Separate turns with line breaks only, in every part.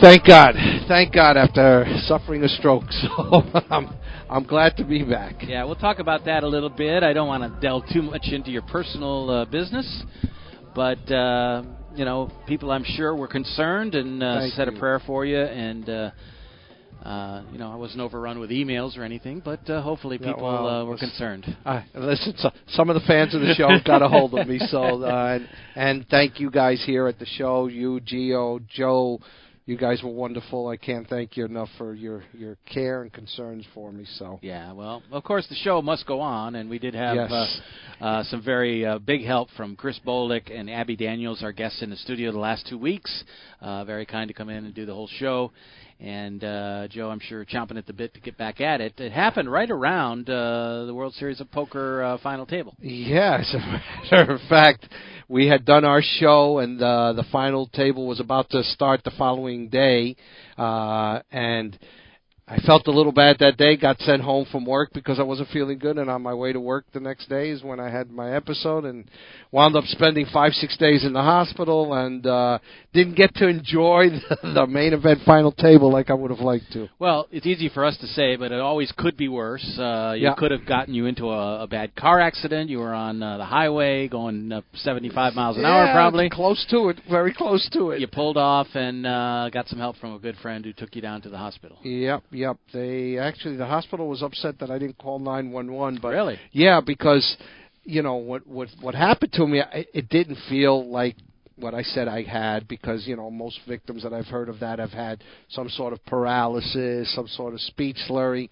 Thank God. Thank God after suffering a stroke. So I'm I'm glad to be back.
Yeah, we'll talk about that a little bit. I don't want to delve too much into your personal uh, business, but uh, you know, people I'm sure were concerned and uh, said
you.
a prayer for you and uh uh, you know, I wasn't overrun with emails or anything, but uh, hopefully
Yeah,
people
well,
uh, were concerned.
Listen, so, some of the fans of the show got a hold of me, so uh, and, and thank you guys here at the show. You, Gio, Joe, you guys were wonderful. I can't thank you enough for your your care and concerns for me. So
Yeah, well, of course the show must go on, and we did have
Yes.
uh, uh, some very uh, big help from Chris Bolick and Abby Daniels, our guests in the studio the last two weeks. Uh, very kind to come in and do the whole show. And uh, Joe, I'm sure chomping at the bit to get back at it. It happened right around uh, the World Series of Poker uh, final table.
Yeah, as a matter of fact, we had done our show, and uh, the final table was about to start the following day, uh, and I felt a little bad that day. Got sent home from work because I wasn't feeling good, and on my way to work the next day is when I had my episode, and wound up spending five six days in the hospital, and uh, didn't get to enjoy the, the main event final table like I would have liked to.
Well, it's easy for us to say, but it always could be worse. Uh, you
Yeah.
could have gotten you into a, a bad car accident. You were on uh, the highway going uh, 75 miles an hour, probably.
close to it, very close to it.
You pulled off and uh, got some help from a good friend who took you down to the hospital.
Yep, yep. They actually the hospital was upset that I didn't call 911, but
Really?
yeah, because you know what what what happened to me, I, it didn't feel like what I said I had because you know most victims that I've heard of that have had some sort of paralysis, some sort of speech slurring.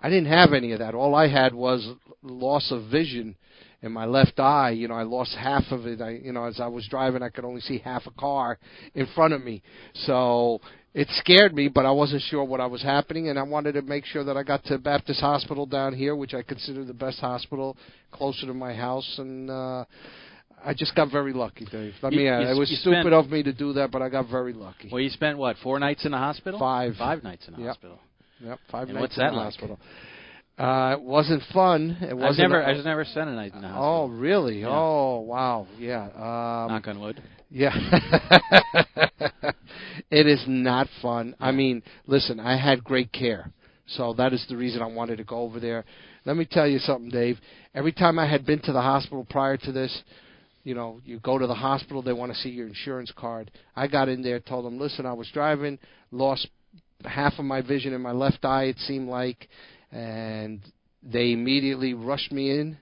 I didn't have any of that. All I had was loss of vision in my left eye. You know, I lost half of it. I, you know, as I was driving, I could only see half a car in front of me. So it scared me, but I wasn't sure what I was happening, and I wanted to make sure that I got to Baptist Hospital down here, which I consider the best hospital, closer to my house, and. uh I just got very lucky, Dave. Let
You-
me. Uh,
you-
it was stupid
spent-
of me to do that, but I got very lucky.
Well, you spent what four nights in the hospital?
Five.
Five nights in the
Yep.
hospital.
Yep, five
And
nights
what's
in
that
the
like?
hospital. Uh, it wasn't fun. It wasn't.
I've never, I've never spent a night in the hospital.
Oh, really?
Yeah.
Oh, wow. Yeah. Um,
Knock on wood.
Yeah. it is not fun. I mean, listen, I had great care. So that is the reason I wanted to go over there. Let me tell you something, Dave. Every time I had been to the hospital prior to this, you know, you go to the hospital, they want to see your insurance card. I got in there, told them, listen, I was driving, lost half of my vision in my left eye, it seemed like, and they immediately rushed me in.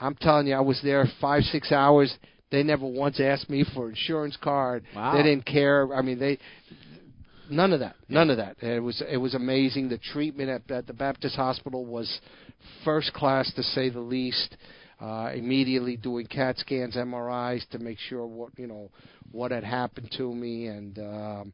I'm telling you, I was there five, six hours. They never once asked me for insurance card.
Wow.
They didn't care. I mean, they none of that. None of that. It was it was amazing. The treatment at, at the Baptist Hospital was first class to say the least. Uh, immediately doing CAT scans, MRIs to make sure what you know what had happened to me, and um,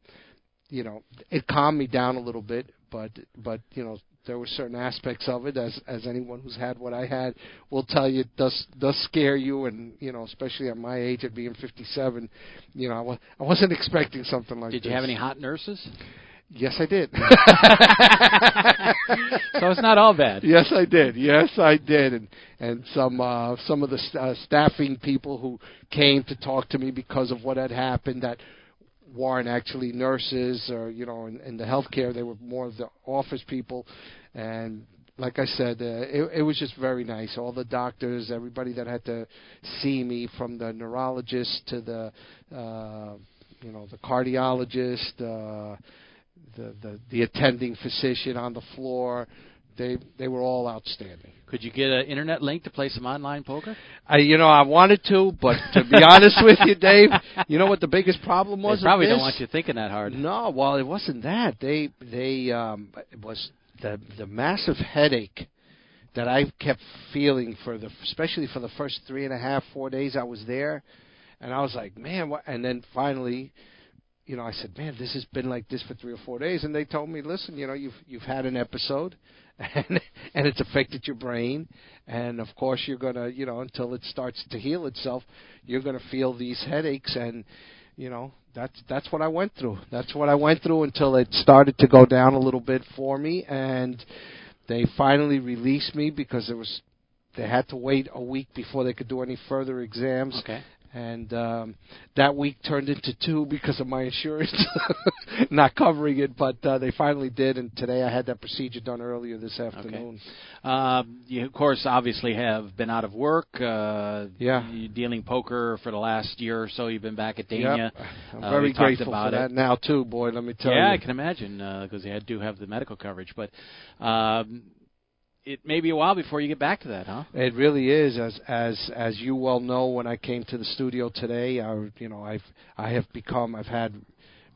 you know it calmed me down a little bit. But but you know there were certain aspects of it, as as anyone who's had what I had will tell you, does does scare you, and you know especially at my age, at being 57, you know I, wa- I wasn't expecting something like that.
Did
this.
you have any hot nurses?
Yes, I did.
So it's not all bad.
Yes, I did. Yes, I did, and and some uh, some of the st- uh, staffing people who came to talk to me because of what had happened that weren't actually nurses or you know in, in the healthcare. They were more of the office people, and like I said, uh, it, it was just very nice. All the doctors, everybody that had to see me, from the neurologist to the uh, you know the cardiologist. Uh, the, the the attending physician on the floor. They they were all outstanding.
Could you get an internet link to play some online poker?
I you know I wanted to, but to be honest with you, Dave, you know what the biggest problem was?
They probably don't want you thinking that hard.
No, well, it wasn't that. They they um it was the the massive headache that I kept feeling for the especially for the first three and a half four days I was there, and I was like, man, what? And then finally, you know, I said, man, this has been like this for three or four days, and they told me, listen, you know, you've you've had an episode, and and it's affected your brain, and of course you're gonna, you know, until it starts to heal itself, you're gonna feel these headaches, and you know, that's that's what I went through. That's what I went through until it started to go down a little bit for me, and they finally released me because it was they had to wait a week before they could do any further exams.
Okay.
And um, that week turned into two because of my insurance not covering it, but uh, they finally did. And today I had that procedure done earlier this afternoon.
Um, you, of course, obviously have been out of work. Uh,
Yeah.
you dealing poker for the last year or so. You've been back at Dania.
Yep. I'm
Uh,
very grateful
about
for
it.
that now too, boy. Let me tell
yeah,
you.
I can imagine because they do have the medical coverage. But um, it may be a while before you get back to that, huh?
It really is, as as as you well know. When I came to the studio today, I you know I've I have become I've had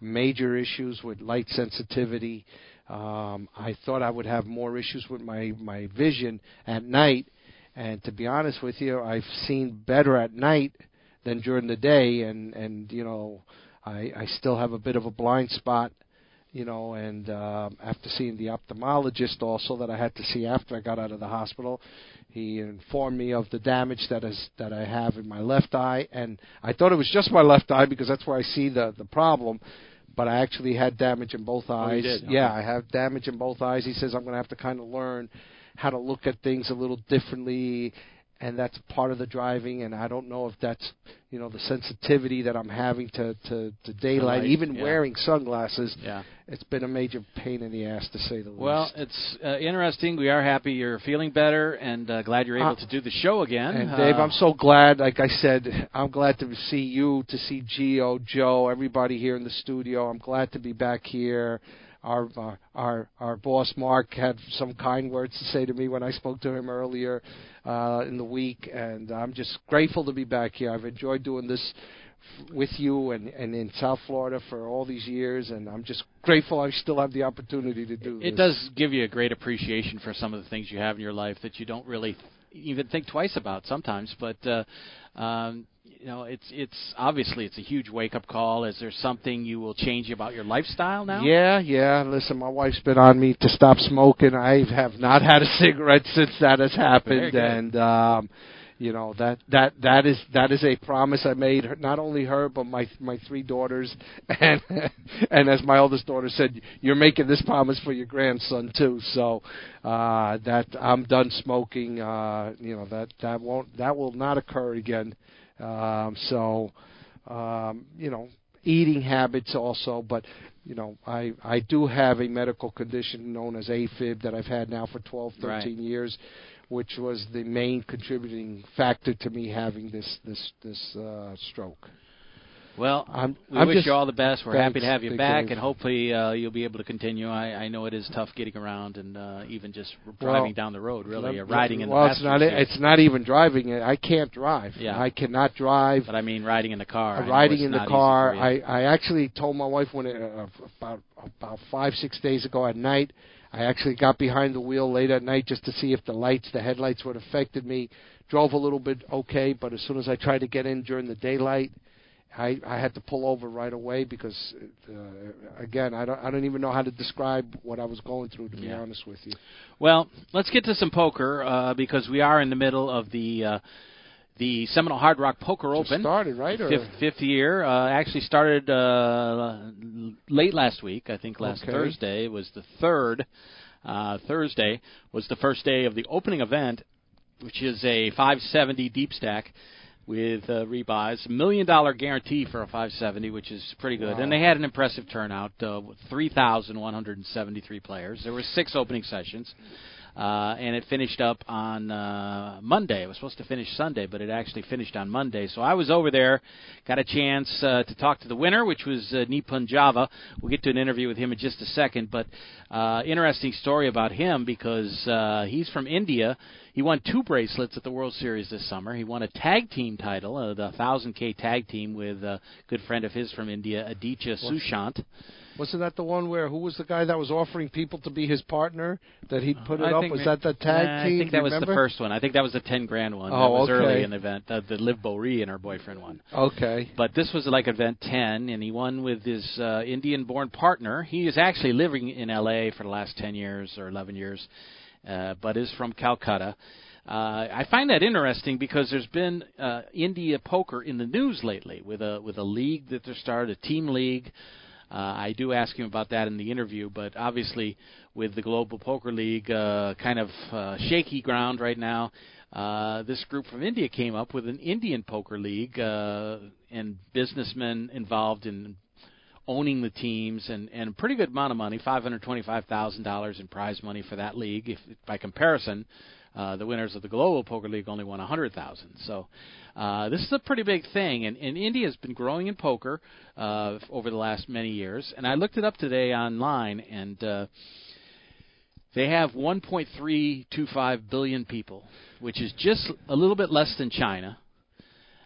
major issues with light sensitivity. Um, I thought I would have more issues with my my vision at night, and to be honest with you, I've seen better at night than during the day, and and you know I I still have a bit of a blind spot you know, and um, after seeing the ophthalmologist also that I had to see after I got out of the hospital, he informed me of the damage that is that I have in my left eye, and I thought it was just my left eye because that's where I see the the problem, but I actually had damage in both
Oh,
eyes.
did?
Yeah,
Okay.
I have damage in both eyes. He says I'm going to have to kind of learn how to look at things a little differently and that's part of the driving and I don't know if that's you know the sensitivity that I'm having to to, to daylight
light,
even
yeah.
wearing sunglasses
Yeah.
it's been a major pain in the ass to say the
Well,
least.
Well, it's uh, interesting. We are happy you're feeling better, and uh, glad you're able
Uh,
to do the show again.
And Dave,
Uh,
I'm so glad. Like I said, I'm glad to see you, to see Geo, Joe, everybody here in the studio. I'm glad to be back here. Our our our, our boss Mark had some kind words to say to me when I spoke to him earlier uh, in the week, and I'm just grateful to be back here. I've enjoyed doing this with you and and in South Florida for all these years, and I'm just grateful I still have the opportunity to do this.
it does give you a great appreciation for some of the things you have in your life that you don't really even think twice about sometimes. But uh, um, you know, it's it's obviously it's a huge wake up call. Is there something you will change about your lifestyle now?
Yeah, yeah. Listen, my wife's been on me to stop smoking. I have not had a cigarette since that has happened, and um, you know that that that is that is a promise I made her, not only her but my my three daughters, and and as my oldest daughter said, you're making this promise for your grandson too. So uh, that I'm done smoking. Uh, you know that that won't that will not occur again. Um, so um, you know eating habits also, but you know, I I do have a medical condition known as AFib that I've had now for 12, 13
Right.
years, which was the main contributing factor to me having this this this uh, stroke.
Well,
I'm-
we
I'm
wish
just-
you all the best. We're happy to have you back, and hopefully uh, you'll be able to continue. I, I know it is tough getting around and uh, even just
Well,
driving down the road. Really, uh, riding in
well,
the
it's not
seat.
it's not even driving. I can't drive.
Yeah.
I cannot drive.
But I mean, riding in the car. Know
riding in the car. I I actually told my wife when it, uh, about about five six days ago at night. I actually got behind the wheel late at night just to see if the lights, the headlights, would affected me. Drove a little bit okay, but as soon as I tried to get in during the daylight, I I had to pull over right away because uh, again I don't I don't even know how to describe what I was going through to be
Yeah.
honest with you.
Well, let's get to some poker uh, because we are in the middle of the uh, the Seminole Hard Rock Poker
Just
Open.
started right or
Fifth, fifth year. Uh, actually started uh, late last week. I think last
Okay.
Thursday was the third. Uh, Thursday was the first day of the opening event, which is a 570 deep stack with uh, rebuys, million dollar guarantee for a 570, which is pretty good.
Wow.
And they had an impressive turnout, uh, with 3,173 players. There were six opening sessions. Uh, and it finished up on uh, Monday. It was supposed to finish Sunday, but it actually finished on Monday. So I was over there, got a chance uh, to talk to the winner, which was uh, Nipun Java. We'll get to an interview with him in just a second. But uh, interesting story about him because uh, he's from India. He won two bracelets at the World Series this summer. He won a tag team title, uh, the 1000K tag team with a good friend of his from India, Aditya Sushant.
Wasn't that the one where who was the guy that was offering people to be his partner that he'd put it
I
up? Was that the tag team?
I think that was the first one. I think that was the ten grand one.
Oh,
that was early
okay.
in the event. Uh, the Liv Boeree and her boyfriend one.
Okay.
But this was like event 10, and he won with his uh, Indian born partner. He is actually living in LA for the last 10 years or 11 years, uh, but is from Calcutta. Uh, I find that interesting because there's been uh, India poker in the news lately with a with a league that they started, a team league. Uh, I do ask him about that in the interview, but obviously with the Global Poker League uh, kind of uh, shaky ground right now, uh, this group from India came up with an Indian poker league uh, and businessmen involved in owning the teams and, and a pretty good amount of money, five hundred twenty-five thousand dollars in prize money for that league. If by comparison, uh, the winners of the Global Poker League only won hundred thousand. So uh, this is a pretty big thing, and, and India has been growing in poker uh, over the last many years. And I looked it up today online, and uh, they have 1.325 billion people, which is just a little bit less than China,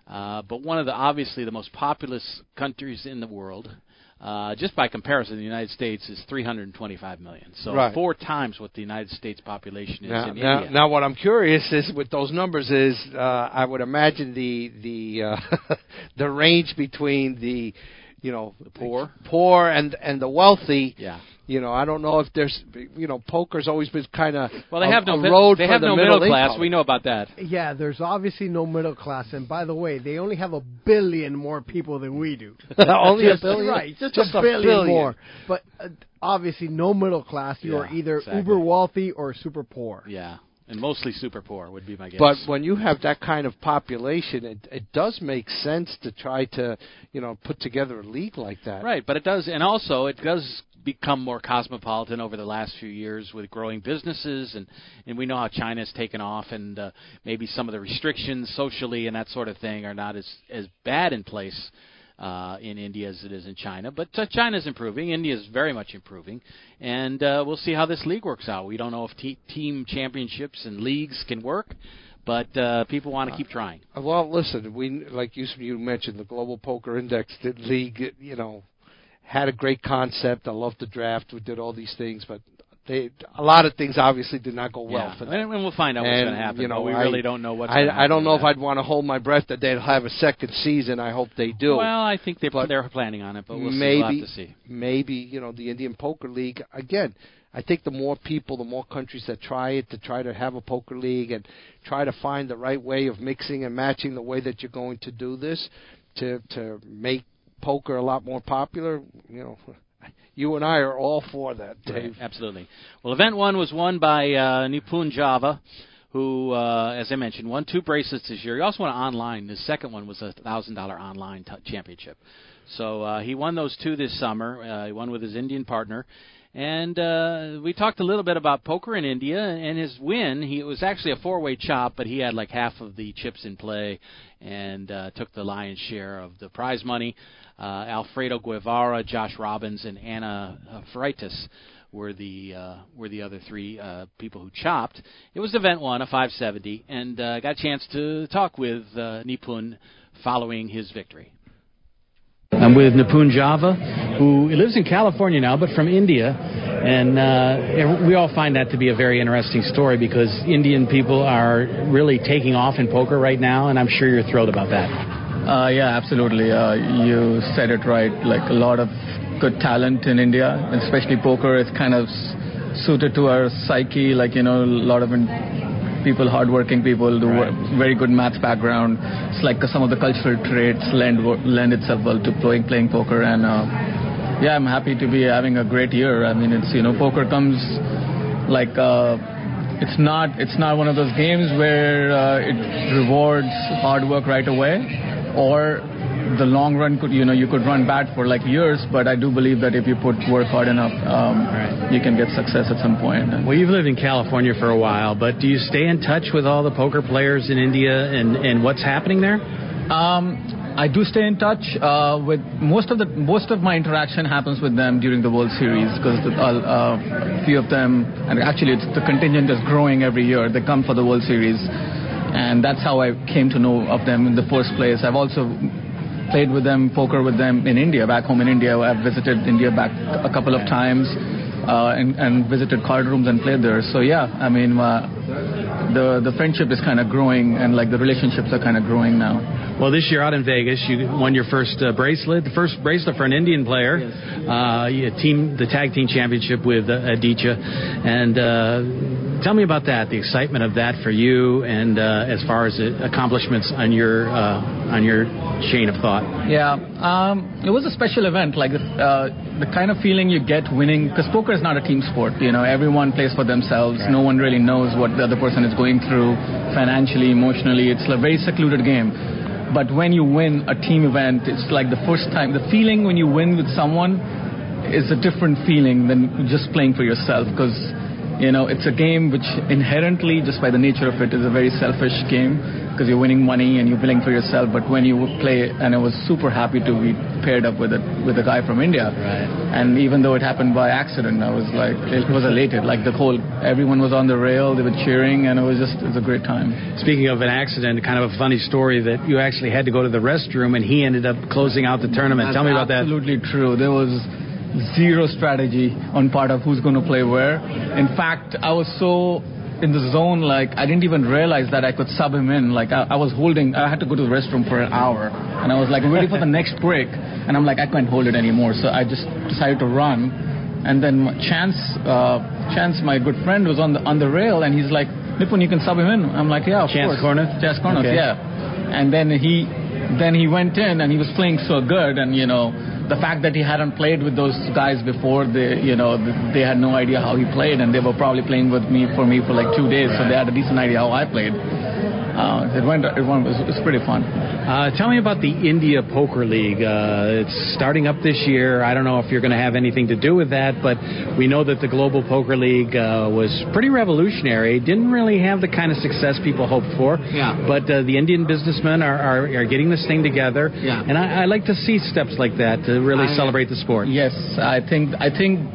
uh, but one of the obviously the most populous countries in the world. Uh, just by comparison, the United States is 325 million, so
Right.
four times what the United States population is
Now,
in
now,
India.
now, what I'm curious is with those numbers is uh, I would imagine the the uh, the range between the you know
The poor?
poor and and the wealthy.
yeah.
You know, I don't know if there's you know poker's always been kind of
Well, they
a,
have no
a road
they have
the
no
middle,
middle class.
income.
We know about that.
Yeah, there's obviously no middle class, and by the way, they only have a billion more people than we do.
Only a
Just-
billion?
right? Just,
Just
a,
a
billion,
billion.
more. But uh, obviously, no middle class. You are
Yeah,
either
exactly.
uber wealthy or super poor.
Yeah, and mostly super poor would be my guess.
But when you have that kind of population, it, it does make sense to try to, you know, put together a league like that.
Right, but it does, and also it does become more cosmopolitan over the last few years with growing businesses, and and we know how China's taken off, and uh, maybe some of the restrictions socially and that sort of thing are not as as bad in place. Uh, in India as it is in China, but uh, China's improving. India's very much improving, and uh, we'll see how this league works out. We don't know if te- team championships and leagues can work, but uh, people want to keep trying.
Uh, Well, listen, we like you you mentioned the Global Poker Index the League. You know, had a great concept. I love the draft. We did all these things, but they a lot of things obviously did not go well
yeah.
for
and,
them.
and we'll find out what's going to happen.
you know,
we
I-
really don't know what's.
I, I don't know if
that.
I'd want to hold my breath that they'll have a second season. I hope they do.
Well, I think they're
But
they're planning on it, but we'll see.
maybe
We'll to see.
maybe you know the Indian Poker League again. I think the more people, the more countries that try it to try to have a poker league and try to find the right way of mixing and matching the way that you're going to do this to to make poker a lot more popular. You know, you and I are all for that, Dave.
Right, absolutely. Well, event one was won by uh, Nipun Java, who, uh, as I mentioned, won two bracelets this year. He also won online. The second one was a thousand dollar online t- championship. So uh, he won those two this summer. Uh, he won with his Indian partner. And uh, we talked a little bit about poker in India and his win. He it was actually a four-way chop, but he had like half of the chips in play and uh, took the lion's share of the prize money. Uh, Alfredo Guevara, Josh Robbins, and Anna uh, Freitas were the uh, were the other three uh, people who chopped. It was event one, a 570, and uh, got a chance to talk with uh, Nipun following his victory.
I'm with Nipun Java, who lives in California now, but from India. And uh, we all find that to be a very interesting story because Indian people are really taking off in poker right now, and I'm sure you're thrilled about that.
Uh, yeah, absolutely. Uh, you said it right. Like a lot of good talent in India, especially poker is kind of suited to our psyche. Like you know, a lot of in- people, hardworking people, the wo- very good math background. It's like some of the cultural traits lend lend itself well to playing playing poker. And uh, yeah, I'm happy to be having a great year. I mean, it's you know, poker comes like. Uh, it's not it's not one of those games where uh, it rewards hard work right away or the long run could you know you could run bad for like years but i do believe that if you put work hard enough um,
Right.
you can get success at some point
Well, you've lived in California for a while, but do you stay in touch with all the poker players in India and, and what's happening there?
Um, I do stay in touch uh, with most of the most of my interaction happens with them during the World Series because a uh, few of them and actually it's, the contingent is growing every year. They come for the World Series, and that's how I came to know of them in the first place. I've also played with them, poker with them in India, back home in India. I've visited India back a couple of times uh, and, and visited card rooms and played there. So yeah, I mean, uh, the the friendship is kind of growing and like the relationships are kind of growing now.
Well, this year out in Vegas, you won your first uh, bracelet, the first bracelet for an Indian player. Yes. Uh, team, the tag team championship with uh, Aditya, and uh, tell me about that, the excitement of that for you, and uh, as far as accomplishments on your uh, on your chain of thought.
Yeah, um, it was a special event, like uh, the kind of feeling you get winning, because poker is not a team sport. You know, everyone plays for themselves. No one really knows what the other person is going through financially, emotionally. It's a very secluded game but when you win a team event, it's like the first time. The feeling when you win with someone is a different feeling than just playing for yourself because you know, it's a game which inherently, just by the nature of it, is a very selfish game because you're winning money and you're playing for yourself. But when you play, and I was super happy to be paired up with a with a guy from India.
Right.
And even though it happened by accident, I was like, it was elated. Like the whole, everyone was on the rail, they were cheering, and it was just, it was a great time.
Speaking of an accident, kind of a funny story that you actually had to go to the restroom, and he ended up closing out the tournament.
That's
Tell me about that.
Absolutely true. There was zero strategy on part of who's going to play where. In fact, I was so in the zone, like I didn't even realize that I could sub him in. Like I, I, was holding, I had to go to the restroom for an hour, and I was like ready for the next break, and I'm like I can't hold it anymore. So I just decided to run, and then Chance, uh, Chance, my good friend, was on the on the rail, and he's like, Nipun, you can sub him in. I'm like, yeah, of
Chance
course.
Kornuth?
Chance Kornuth, okay. yeah. And then he, then he went in, and he was playing so good, and you know the fact that he hadn't played with those guys before, they, you know, they had no idea how he played, and they were probably playing with me for me for like two days, so they had a decent idea how I played. Uh, it went. It went. It was pretty fun.
Uh, tell me about the India Poker League. Uh, it's starting up this year. I don't know if you're going to have anything to do with that, but we know that the Global Poker League uh, was pretty revolutionary. Didn't really have the kind of success people hoped for.
Yeah.
But uh, the Indian businessmen are, are, are getting this thing together.
Yeah.
And I, I like to see steps like that to really I, celebrate the sport.
Yes, I think. I think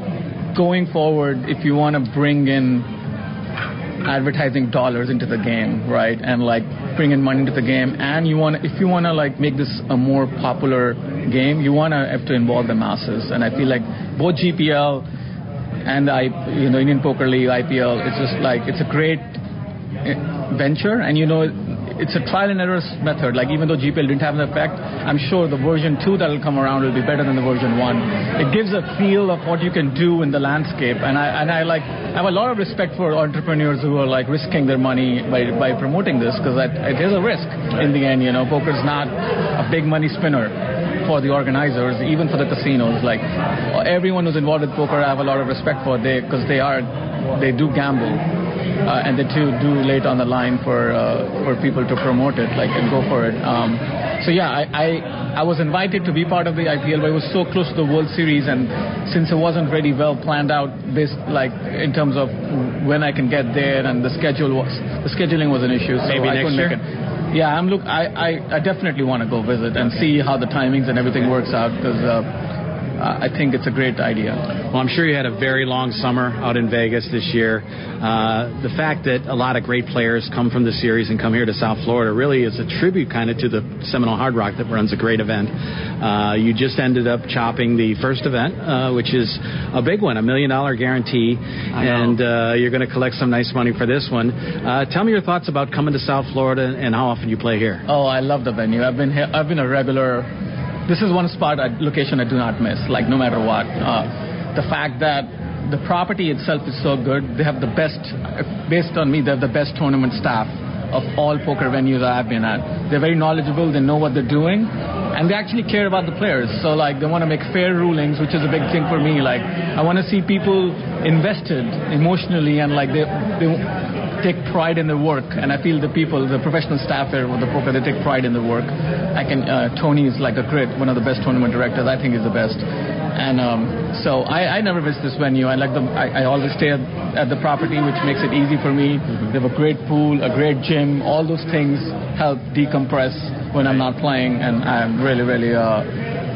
going forward, if you want to bring in advertising dollars into the game, right? And like bring in money into the game. And you want, if you want to like make this a more popular game, you want to have to involve the masses. And I feel like both GPL and I, you know, Indian Poker League, IPL, it's just like it's a great eh, venture. And you know, it's a trial and error method. Like even though GPL didn't have an effect, I'm sure the version two that'll come around will be better than the version one. It gives a feel of what you can do in the landscape, and I and I like I have a lot of respect for entrepreneurs who are like risking their money by by promoting this because it is a risk in the end. You know, poker's not a big money spinner for the organizers, even for the casinos. Like everyone who's involved with poker, I have a lot of respect for they because they are they do gamble uh, and they too do late on the line for uh, for people to promote it, like and go for it. Um, so yeah, I, I I was invited to be part of the IPL, but it was so close to the World Series, and since it wasn't really well planned out, based like in terms of when I can get there and the schedule was the scheduling was an issue, so
Maybe
I
couldn't
year? make it. Yeah, I'm look. I, I, I definitely want to go visit and see how the timings and everything works out because uh, I think it's a great idea.
Well, I'm sure you had a very long summer out in Vegas this year. Uh, the fact that a lot of great players come from the series and come here to South Florida really is a tribute kind of to the Seminole Hard Rock that runs a great event. Uh, you just ended up chopping the first event, uh, which is a big one, a million dollar guarantee, and uh, you're going to collect some nice money for this one. Uh, tell me your thoughts about coming to South Florida and how often you play here.
Oh, I love the venue. I've been here, I've been a regular this is one spot, location I do not miss, like no matter what. Uh, the fact that the property itself is so good, they have the best, based on me, they have the best tournament staff of all poker venues I've been at. They're very knowledgeable, they know what they're doing, and they actually care about the players. So, like, they want to make fair rulings, which is a big thing for me. Like, I want to see people invested emotionally and, like, they, they take pride in their work, and I feel the people, the professional staff here with the poker, they take pride in their work. I can. Uh, Tony is like a great, one of the best tournament directors. I think he's the best. And um, so I, I never miss this venue. I like the. I, I always stay at, at, the property, which makes it easy for me. Mm-hmm. They have a great pool, a great gym. All those things help decompress when I'm not playing, and I'm really, really. Uh,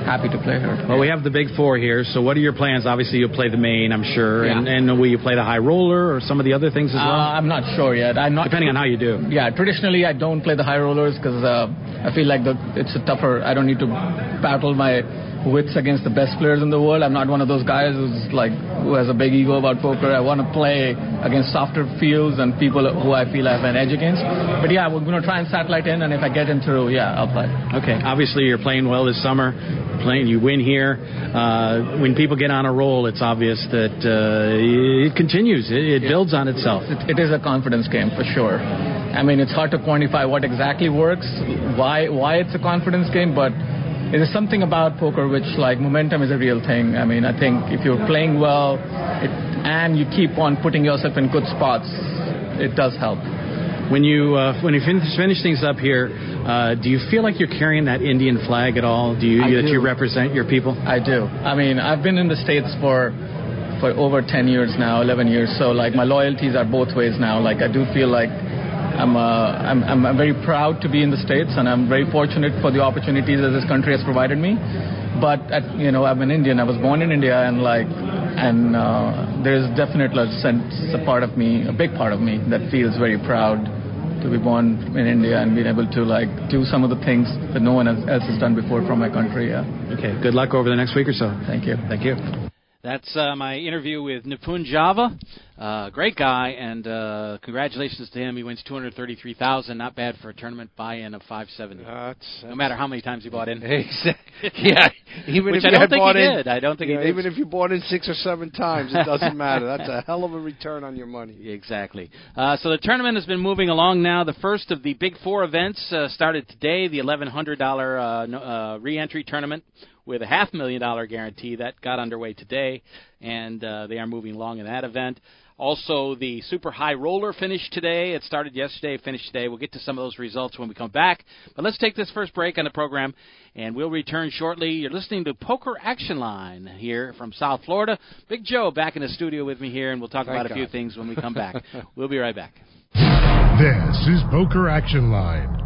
happy to play her.
Well, we have the big four here. So, what are your plans? Obviously, you'll play the main, I'm sure,
Yeah.
and, and will you play the high roller or some of the other things as
Uh,
well?
I'm not sure yet. I'm not
Depending on how you do.
Yeah, traditionally I don't play the high rollers because uh, I feel like the, it's a tougher. I don't need to battle my wits against the best players in the world. I'm not one of those guys who's like who has a big ego about poker. I want to play against softer fields and people who I feel I have an edge against. But yeah, we're gonna try and satellite in, and if I get in through, yeah, I'll play.
Okay. Obviously, you're playing well this summer. Playing, you win here. Uh, when people get on a roll, it's obvious that uh, it continues. It, it builds on itself.
It, it is a confidence game for sure. I mean, it's hard to quantify what exactly works, why why it's a confidence game, but is something about poker which like momentum is a real thing. I mean, I think if you're playing well it, and you keep on putting yourself in good spots, it does help.
When you uh, when you finish, finish things up here, uh, do you feel like you're carrying that Indian flag at all? Do you
I
that
do.
you represent your people?
I do. I mean, I've been in the states for for over 10 years now, 11 years. So like my loyalties are both ways now. Like I do feel like I'm, uh, I'm, I'm, I'm very proud to be in the States and I'm very fortunate for the opportunities that this country has provided me. But, at, you know, I'm an Indian. I was born in India and like, and uh, there's definitely a sense, a part of me, a big part of me that feels very proud to be born in India and being able to like do some of the things that no one else else has done before from my country. Yeah.
Okay. Good luck over the next week or so.
Thank you.
Thank you.
That's uh, my interview with Nipun Java. Uh, great guy, and uh, congratulations to him. He wins two hundred thirty-three thousand. Not bad for a tournament buy-in of five seventy.
That's,
no matter how many times he bought in.
Exactly. Yeah. Even
Which
if
I
you
don't think
bought
he
in,
did. I don't think
you
he did.
Even if you bought in six or seven times, it doesn't matter. That's a hell of a return on your money.
Exactly. Uh, so the tournament has been moving along now. The first of the Big Four events uh, started today. The eleven hundred dollar uh, no, uh, re-entry tournament with a half million dollar guarantee that got underway today, and uh, they are moving along in that event. Also, the super high roller finished today. It started yesterday, finished today. We'll get to some of those results when we come back. But let's take this first break on the program, and we'll return shortly. You're listening to Poker Action Line here from South Florida. Big Joe back in the studio with me here, and we'll talk
Thank
about a few things when we come back. we'll be right back.
This is Poker Action Line.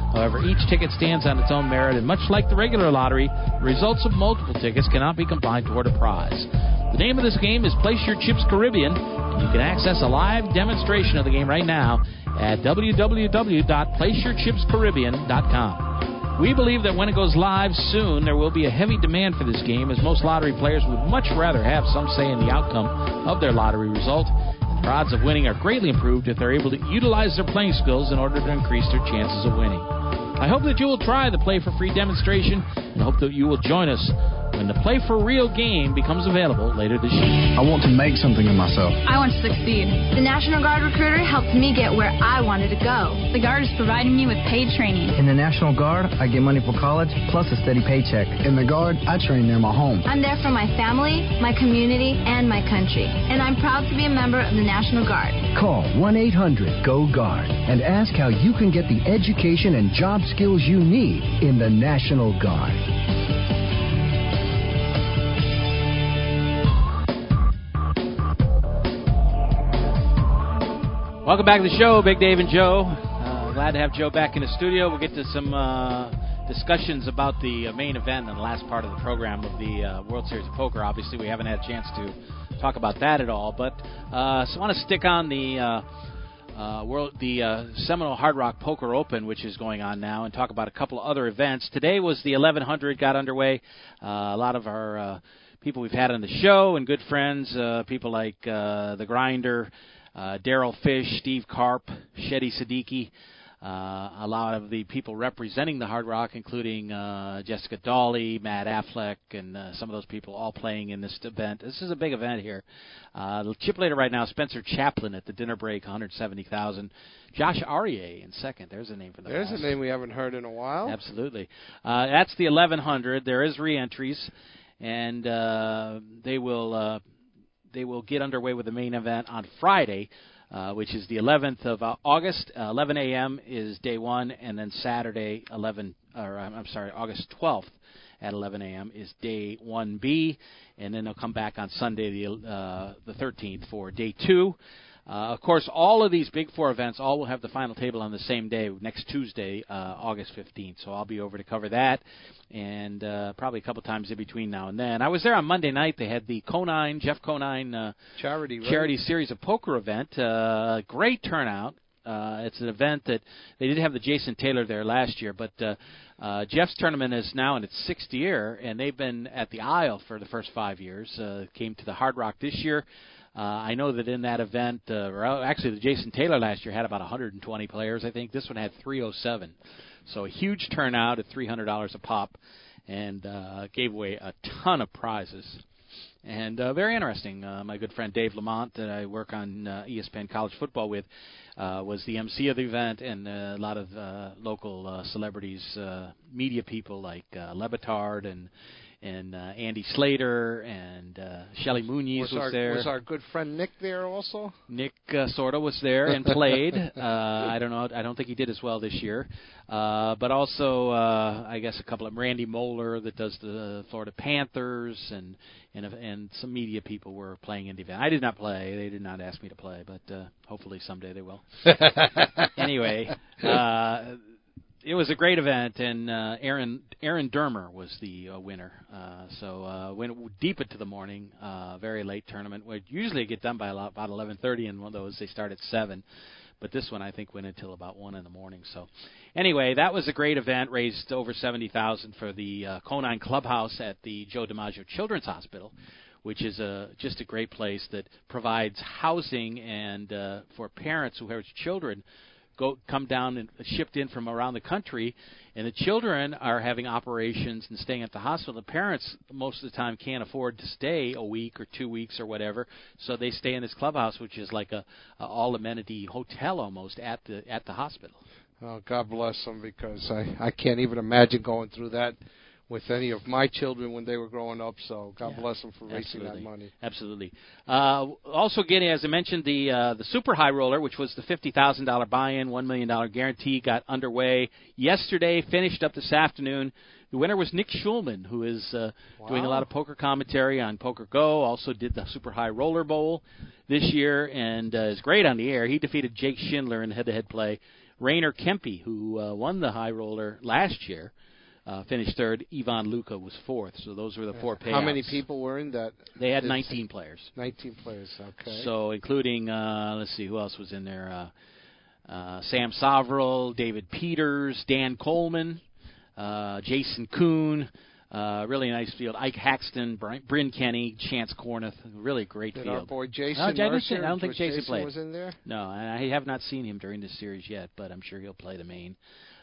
However, each ticket stands on its own merit, and much like the regular lottery, the results of multiple tickets cannot be combined toward a prize. The name of this game is Place Your Chips Caribbean, and you can access a live demonstration of the game right now at www.placeyourchipscaribbean.com. We believe that when it goes live soon, there will be a heavy demand for this game, as most lottery players would much rather have some say in the outcome of their lottery result. Their odds of winning are greatly improved if they're able to utilize their playing skills in order to increase their chances of winning. I hope that you will try the Play for Free demonstration and hope that you will join us when the Play for Real game becomes available later this year.
I want to make something of myself.
I want to succeed. The National Guard recruiter helped me get where I wanted to go. The Guard is providing me with paid training.
In the National Guard, I get money for college plus a steady paycheck. In the Guard, I train near my home.
I'm there for my family, my community, and my country. And I'm proud to be a member of the National Guard.
Call 1 800 GO GUARD and ask how you can get the education and job skills you need in the National Guard.
Welcome back to the show, Big Dave and Joe. Uh, glad to have Joe back in the studio. We'll get to some uh, discussions about the uh, main event and the last part of the program of the uh, World Series of Poker. Obviously, we haven't had a chance to talk about that at all, but uh, so I want to stick on the. Uh, uh, world, the uh, Seminole Hard Rock Poker Open, which is going on now, and talk about a couple of other events. Today was the 1100 got underway. Uh, a lot of our people we've had on the show and good friends, people like the Grinder, uh, Daryl Fish, Steve Carp, Shetty Siddiqui. Uh, a lot of the people representing the Hard Rock, including uh, Jessica Dawley, Matt Affleck, and uh, some of those people all playing in this event. This is a big event here. Uh, the chip leader right now, Spencer Chaplin at the dinner break, 170,000. Josh Aryeh in second. There's a name for the
There's
past.
a name we haven't heard in a while.
Absolutely. Uh, that's the 1100. There is re-entries, and uh, they will uh, they will get underway with the main event on Friday, uh, which is the 11th of uh, August. Uh, 11 a.m. is day one, and then Saturday 11 or I'm sorry, August 12th at 11 a.m. is day 1B, and then they'll come back on Sunday the uh, the 13th for day two. Uh, of course, all of these Big Four events all will have the final table on the same day, next Tuesday, uh, August 15th. So I'll be over to cover that, and uh, probably a couple times in between now and then. I was there on Monday night. They had the Conine, Jeff Conine uh,
Charity, right?
charity series of poker event. Uh, great turnout. Uh, it's an event that they did have the Jason Taylor there last year, but uh, uh, Jeff's tournament is now in its sixth year, and they've been at the Isle for the first five years. Uh, came to the Hard Rock this year. Uh, I know that in that event, uh, or actually the Jason Taylor last year had about 120 players. I think this one had 307, so a huge turnout at $300 a pop, and uh, gave away a ton of prizes and uh, very interesting. Uh, my good friend Dave Lamont, that I work on uh, ESPN College Football with, uh, was the MC of the event, and uh, a lot of uh, local uh, celebrities, uh, media people like uh, Lebitard and and uh, Andy Slater and uh, Shelly Muniz
was,
was,
our,
there.
was our good friend Nick there also?
Nick uh, sorta was there and played. uh, I don't know. I don't think he did as well this year. Uh, but also, uh, I guess a couple of Randy Moller that does the Florida Panthers and and and some media people were playing in the event. I did not play. They did not ask me to play, but uh, hopefully someday they will. anyway, uh, it was a great event, and uh, Aaron Aaron Dermer was the uh, winner. Uh, so uh, went deep into the morning, uh, very late tournament. Where usually get done by about 11:30, and one of those they start at seven. But this one I think went until about one in the morning. So anyway, that was a great event. Raised over seventy thousand for the uh, Conine Clubhouse at the Joe DiMaggio Children's Hospital which is a just a great place that provides housing and uh, for parents who have children go come down and shipped in from around the country, and the children are having operations and staying at the hospital. The parents most of the time can't afford to stay a week or two weeks or whatever, so they stay in this clubhouse, which is like a, a all amenity hotel almost at the at the hospital.
Oh, God bless them because I I can't even imagine going through that with any of my children when they were growing up. So God
Yeah,
bless them for raising that money.
Absolutely. Uh, also, getting as I mentioned, the uh, the Super High Roller, which was the fifty thousand dollar buy-in, one million dollar guarantee, got underway yesterday. Finished up this afternoon. The winner was Nick Schulman, who is uh, doing a lot of poker commentary on Poker Go. Also did the Super High Roller Bowl this year, and uh, is great on the air. He defeated Jake Schindler in head-to-head play. Rainer Kempe, who uh, won the High Roller last year, uh, finished third. Ivan Luca was fourth. So those were the four payouts.
How many people were in that?
They had 19 players.
19 players. Okay.
So including uh, let's see who else was in there. Uh, uh, Sam Soverel, David Peters, Dan Colman, uh, Jason Koon. Uh, really nice field. Ike Haxton, Bryn, Bryn Kenny, Chance Kornuth. Really great
Did
field.
our boy Jason
No, Mercier, I don't think Jason,
Jason
played.
was in there?
No, and I have not seen him during this series yet, but I'm sure he'll play the main.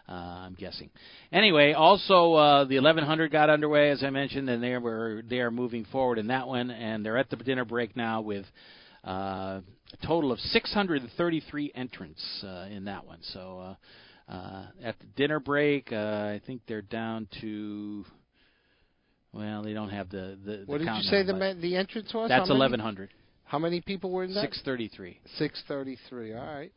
Uh, I'm guessing. Anyway, also uh, the 1100 got underway as I mentioned, and they were they are moving forward in that one, and they're at the dinner break now with uh, a total of 633 entrants uh, in that one. So uh, uh, at the dinner break, uh, I think they're down to. Well, they don't have the the.
What
the
did you say the ma- the entrance was?
That's 1100.
How many people were in that?
633.
633. All right.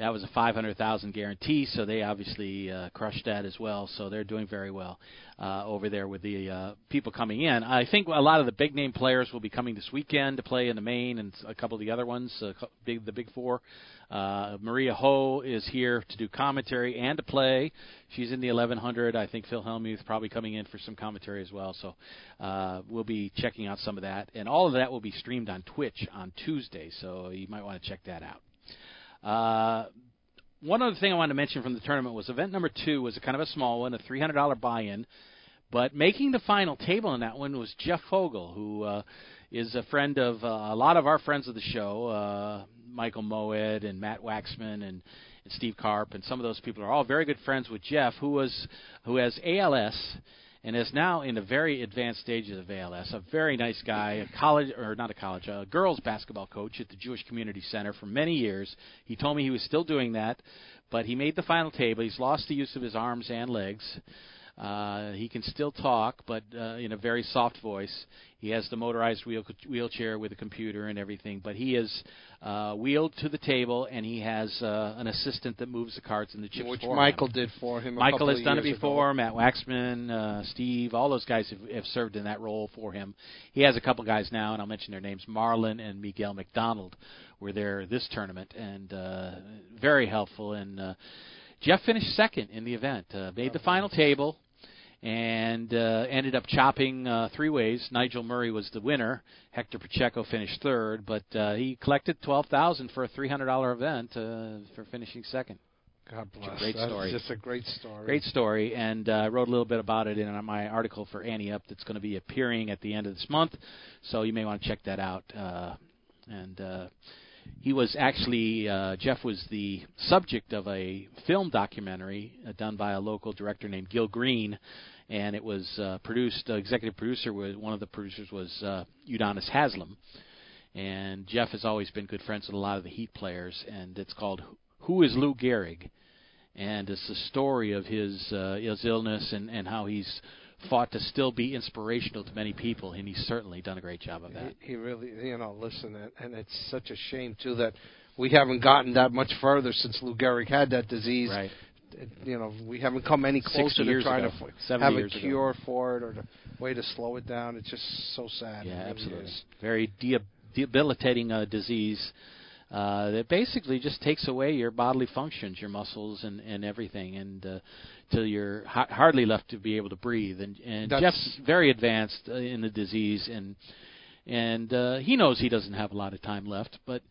That was a 500,000 guarantee, so they obviously uh, crushed that as well. So they're doing very well uh, over there with the uh, people coming in. I think a lot of the big name players will be coming this weekend to play in the main and a couple of the other ones, uh, big the big four. Uh, Maria Ho is here to do commentary and to play. She's in the 1100. I think Phil Hellmuth probably coming in for some commentary as well. So uh, we'll be checking out some of that, and all of that will be streamed on Twitch on Tuesday. So you might want to check that out. Uh, one other thing I wanted to mention from the tournament was event number two was a kind of a small one, a $300 buy-in. But making the final table in that one was Jeff Fogel, who uh, is a friend of uh, a lot of our friends of the show, uh, Michael Moed and Matt Waxman and, and Steve Carp, and some of those people are all very good friends with Jeff, who was who has ALS and is now in the very advanced stages of ALS. A very nice guy, a college or not a college, a girls basketball coach at the Jewish Community Center for many years. He told me he was still doing that, but he made the final table. He's lost the use of his arms and legs. Uh, he can still talk, but uh, in a very soft voice. He has the motorized wheel, wheelchair with a computer and everything, but he is uh, wheeled to the table, and he has uh, an assistant that moves the cards and the chips
Which
for
Michael
him.
did for him.
Michael has done it before.
ago.
Matt Waxman, uh, Steve, all those guys have, have served in that role for him. He has a couple guys now, and I'll mention their names. Marlon and Miguel McDonald were there this tournament, and uh, very helpful. And uh, Jeff finished second in the event, uh, made the final table and uh, ended up chopping uh, three ways. Nigel Murray was the winner. Hector Pacheco finished third, but uh, he collected twelve thousand for a three hundred dollar event uh, for finishing second.
God bless.
great
That's
story.
just a great story.
Great story, and uh, I wrote a little bit about it in my article for Ante Up that's going to be appearing at the end of this month. So you may want to check that out. Uh, and uh, he was actually uh, Jeff was the subject of a film documentary uh, done by a local director named Gil Green, and it was uh, produced. Uh, executive producer was one of the producers was uh, Udonis Haslem, and Jeff has always been good friends with a lot of the Heat players, and it's called Who is Lou Gehrig, and it's the story of his uh, his illness and and how he's fought to still be inspirational to many people, and he's certainly done a great job of that.
He, he really, you know, listen, and, and it's such a shame too that we haven't gotten that much further since Lou Gehrig had that disease.
Right.
You know, we haven't come any closer to trying
ago.
to have a
years ago.
cure for it or a way to slow it down. It's just so sad.
Yeah,
It really
absolutely.
is.
Very de- debilitating uh, disease uh, that basically just takes away your bodily functions, your muscles, and and everything, and uh, till you're ha- hardly left to be able to breathe. And and
That's-
Jeff's very advanced uh, in the disease, and and uh, he knows he doesn't have a lot of time left, but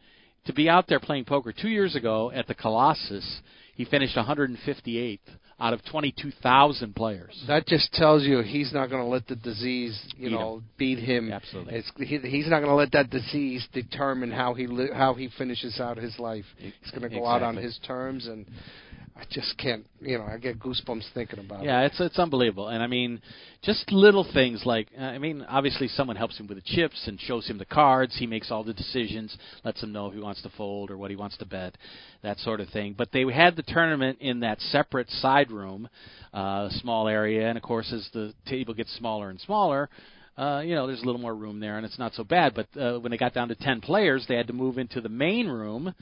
to be out there playing poker two years ago at the Colossus, he finished 158th out of 22,000 players.
That just tells you he's not going to let the disease, you
Beat
know,
him.
beat him.
Absolutely.
It's, he, he's not going to let that disease determine how he li- how he finishes out his life. He's going to go out on his terms, and I just can't, you know, I get goosebumps thinking about
Yeah,
it.
Yeah, it's it's unbelievable, and I mean, just little things like I mean, obviously someone helps him with the chips and shows him the cards. He makes all the decisions, lets him know if he wants to fold or what he wants to bet, that sort of thing. But they had the tournament in that separate side room, uh, small area, and of course, as the table gets smaller and smaller. Uh, you know, there's a little more room there, and it's not so bad. But uh, when they got down to ten players, they had to move into the main room,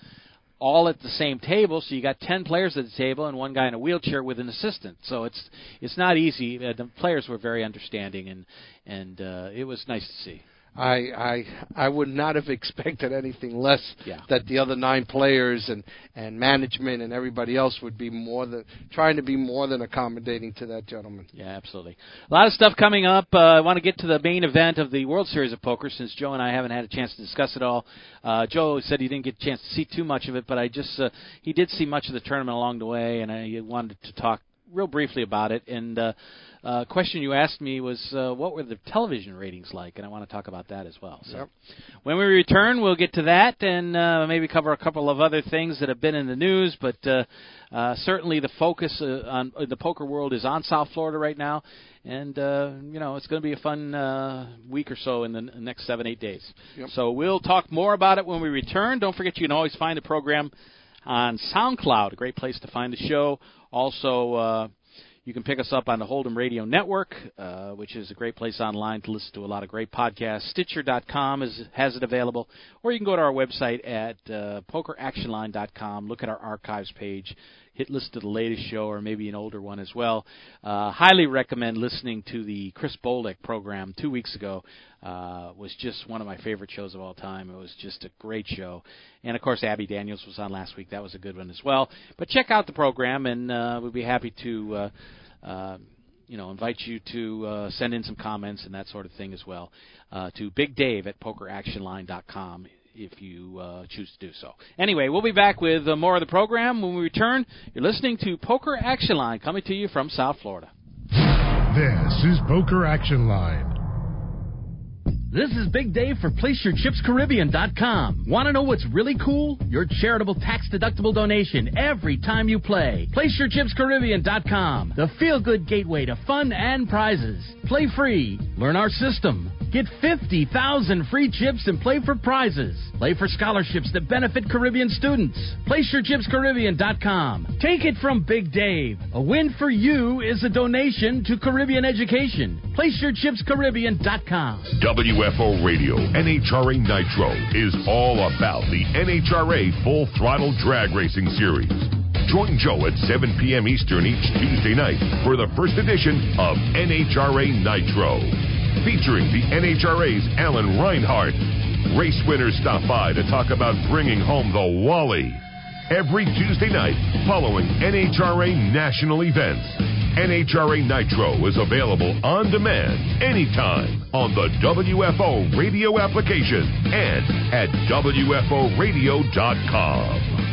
all at the same table. So you got ten players at the table and one guy in a wheelchair with an assistant. So it's it's not easy. Uh, the players were very understanding, and and uh, it was nice to see.
I I I would not have expected anything less
Yeah.
that the other nine players and and management and everybody else would be more than trying to be more than accommodating to that gentleman.
Yeah, absolutely. A lot of stuff coming up. Uh, I want to get to the main event of the World Series of Poker since Joe and I haven't had a chance to discuss it all. Uh, Joe said he didn't get a chance to see too much of it, but I just uh, he did see much of the tournament along the way, and I wanted to talk real briefly about it. And uh, uh, question you asked me was uh, what were the television ratings like, and I want to talk about that as well. So
Yep.
when we return, we'll get to that and uh, maybe cover a couple of other things that have been in the news. But uh, uh, certainly, the focus uh, on uh, the poker world is on South Florida right now, and uh, you know it's going to be a fun uh, week or so in the n- next seven eight days.
Yep.
So we'll talk more about it when we return. Don't forget you can always find the program on SoundCloud, a great place to find the show. Also. Uh, You can pick us up on the Hold'em Radio Network, uh, which is a great place online to listen to a lot of great podcasts. Stitcher.com is, has it available, or you can go to our website at uh, pokeractionline.com. Look at our archives page hit listen to the latest show or maybe an older one as well. Uh, highly recommend listening to the Chris Bolek program two weeks ago. Uh, was just one of my favorite shows of all time. It was just a great show, and of course Abby Daniels was on last week. That was a good one as well. But check out the program, and uh, we'd be happy to. Uh, uh, you know, invite you to uh, send in some comments and that sort of thing as well uh, to Big Dave at PokerActionLine.com if you uh, choose to do so. Anyway, we'll be back with uh, more of the program when we return. You're listening to Poker Action Line coming to you from South Florida.
This is Poker Action Line.
This is Big Dave for PlaceYourChipsCaribbean.com. Want to know what's really cool? Your charitable tax-deductible donation every time you play. PlaceYourChipsCaribbean.com. The feel-good gateway to fun and prizes. Play free. Learn our system. Get 50,000 free chips and play for prizes. Play for scholarships that benefit Caribbean students. PlaceYourChipsCaribbean.com. Take it from Big Dave. A win for you is a donation to Caribbean education. PlaceYourChipsCaribbean.com.
WFO Radio NHRA Nitro is all about the NHRA Full Throttle Drag Racing Series. Join Joe at 7 p.m. Eastern each Tuesday night for the first edition of NHRA Nitro featuring the NHRA's Alan Reinhart. Race winners stop by to talk about bringing home the Wally. Every Tuesday night following NHRA national events. NHRA Nitro is available on demand anytime on the WFO radio application and at WFOradio.com.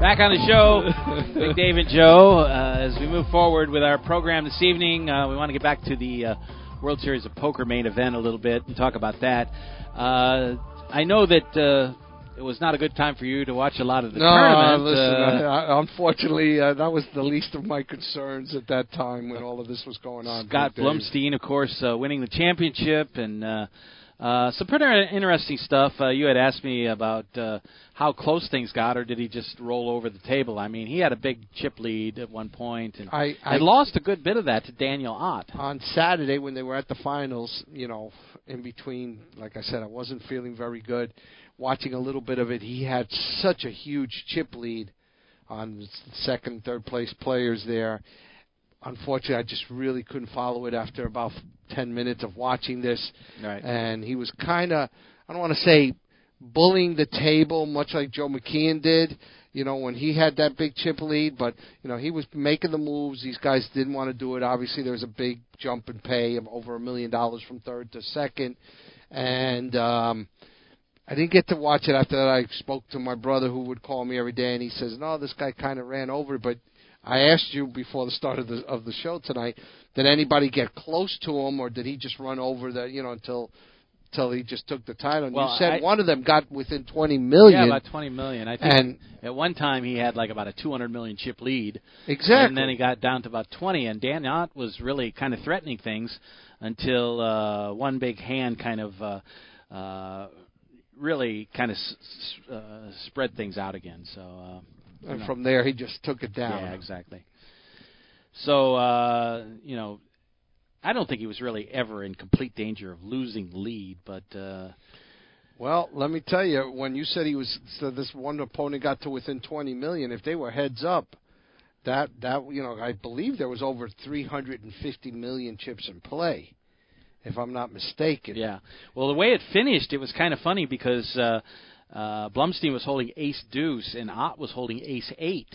Back on the show, Big Dave and Joe. Uh, as we move forward with our program this evening, uh, we want to get back to the uh, World Series of Poker main event a little bit and talk about that. Uh, I know that uh, it was not a good time for you to watch a lot of the
no,
tournament.
listen,
Uh,
I, I, unfortunately, uh, that was the least of my concerns at that time when all of this was going on.
Scott Blumstein, of course, uh, winning the championship, and uh, uh, some pretty interesting stuff. Uh, you had asked me about uh, how close things got, or did he just roll over the table? I mean, he had a big chip lead at one point, and
I, I
had lost a good bit of that to Daniel Ott.
on Saturday when they were at the finals, you know, in between, like I said, I wasn't feeling very good. Watching a little bit of it, he had such a huge chip lead on second, third place players there. Unfortunately, I just really couldn't follow it after about 10 minutes of watching this.
Right.
And he was kind of, I don't want to say bullying the table, much like Joe McKeehen did, you know, when he had that big chip lead. But, you know, he was making the moves. These guys didn't want to do it. Obviously, there was a big jump in pay of over a million dollars from third to second. And, um, I didn't get to watch it after that. I spoke to my brother who would call me every day, and he says, "No, this guy kind of ran over." But I asked you before the start of the of the show tonight, did anybody get close to him, or did he just run over the you know until until he just took the title? And
Well,
you said
I-
one of them got within twenty million.
Yeah, about 20 million. I think
And-
at one time he had like about a 200 million chip lead.
Exactly.
And then he got down to about 20, and Dan Ott was really kind of threatening things until uh, one big hand kind of uh, uh, really kind of s- s- uh, spread things out again. So. Uh,
and
know.
from there he just took it down.
Yeah, exactly. So uh, you know, I don't think he was really ever in complete danger of losing the lead, but uh,
Well, let me tell you, when you said he was, so this one opponent got to within 20 million. If they were heads up, that that you know, I believe there was over 350 million chips in play, if I'm not mistaken.
yeah. Well, the way it finished, it was kind of funny because uh, uh, Blumstein was holding Ace Deuce and Ott was holding Ace Eight.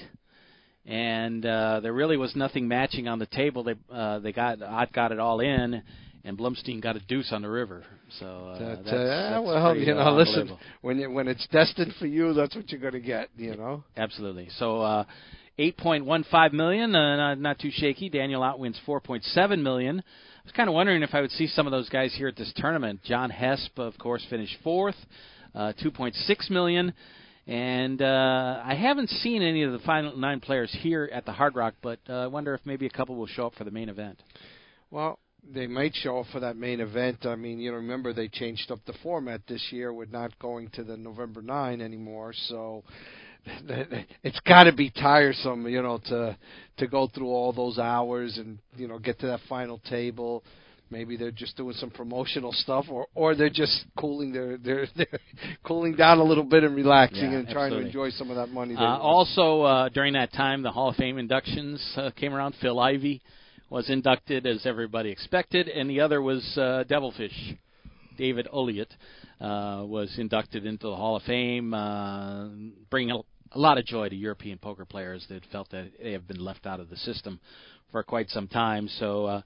And uh, there really was nothing matching on the table. They uh, they got Ott got it all in, and Blumstein got a deuce on the river. So uh,
That,
that's,
uh,
that's
well, you know, listen, when you, when it's destined for you, that's what you're going to get. You know.
Absolutely. So uh, 8.15 million, uh, not, not too shaky. Daniel Ott wins 4.7 million. I was kind of wondering if I would see some of those guys here at this tournament. John Hesp, of course, finished fourth, uh, 2.6 million. And uh, I haven't seen any of the final nine players here at the Hard Rock, but uh, I wonder if maybe a couple will show up for the main event.
Well, they might show up for that main event. I mean, you know, remember they changed up the format this year with not going to the November 9 anymore. So it's got to be tiresome, you know, to to go through all those hours and you know get to that final table. Maybe they're just doing some promotional stuff, or or they're just cooling their they're they're cooling down a little bit and relaxing
Yeah,
and trying
absolutely.
to enjoy some of that money.
Uh, also, uh, during that time, the Hall of Fame inductions uh, came around. Phil Ivey was inducted as everybody expected, and the other was uh, Devilfish. David Ulliott uh, was inducted into the Hall of Fame, uh, bringing a, a lot of joy to European poker players that felt that they have been left out of the system for quite some time. So. Uh,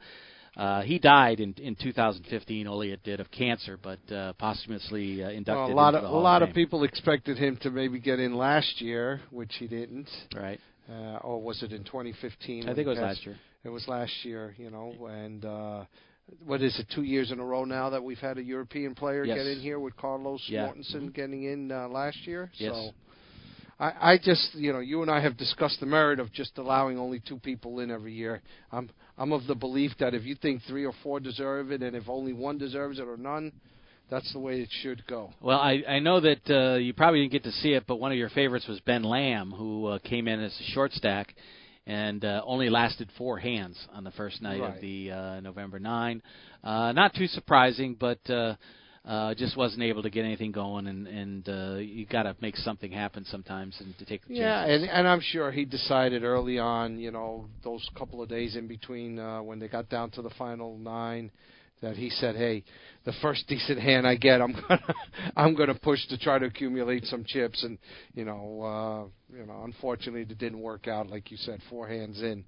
uh, he died in in 2015. Ulliott did of cancer, but uh, posthumously uh, inducted.
Well, a lot
into
of a lot
of
of people expected him to maybe get in last year, which he didn't.
Right.
Uh, or was it in 2015?
I think it was last year.
It was last year, you know, and uh what is it? Two years in a row now that we've had a European player
Yes.
get in here with Carlos
Yeah.
Mortensen getting in uh, last year.
Yes.
So I, I just, you know, you and I have discussed the merit of just allowing only two people in every year. I'm I'm of the belief that if you think three or four deserve it, and if only one deserves it or none, that's the way it should go.
Well, I I know that uh, you probably didn't get to see it, but one of your favorites was Ben Lamb, who uh, came in as a short stack and uh, only lasted four hands on the first night
Right.
of the uh, November nine. Uh, not too surprising, but uh, uh, just wasn't able to get anything going, and and uh, you got to make something happen sometimes and to take the
Yeah, and and I'm sure he decided early on, you know, those couple of days in between uh, when they got down to the final nine, that he said, "Hey, the first decent hand I get, I'm gonna I'm gonna push to try to accumulate some chips." And you know, uh, you know, unfortunately, it didn't work out. Like you said, four hands in.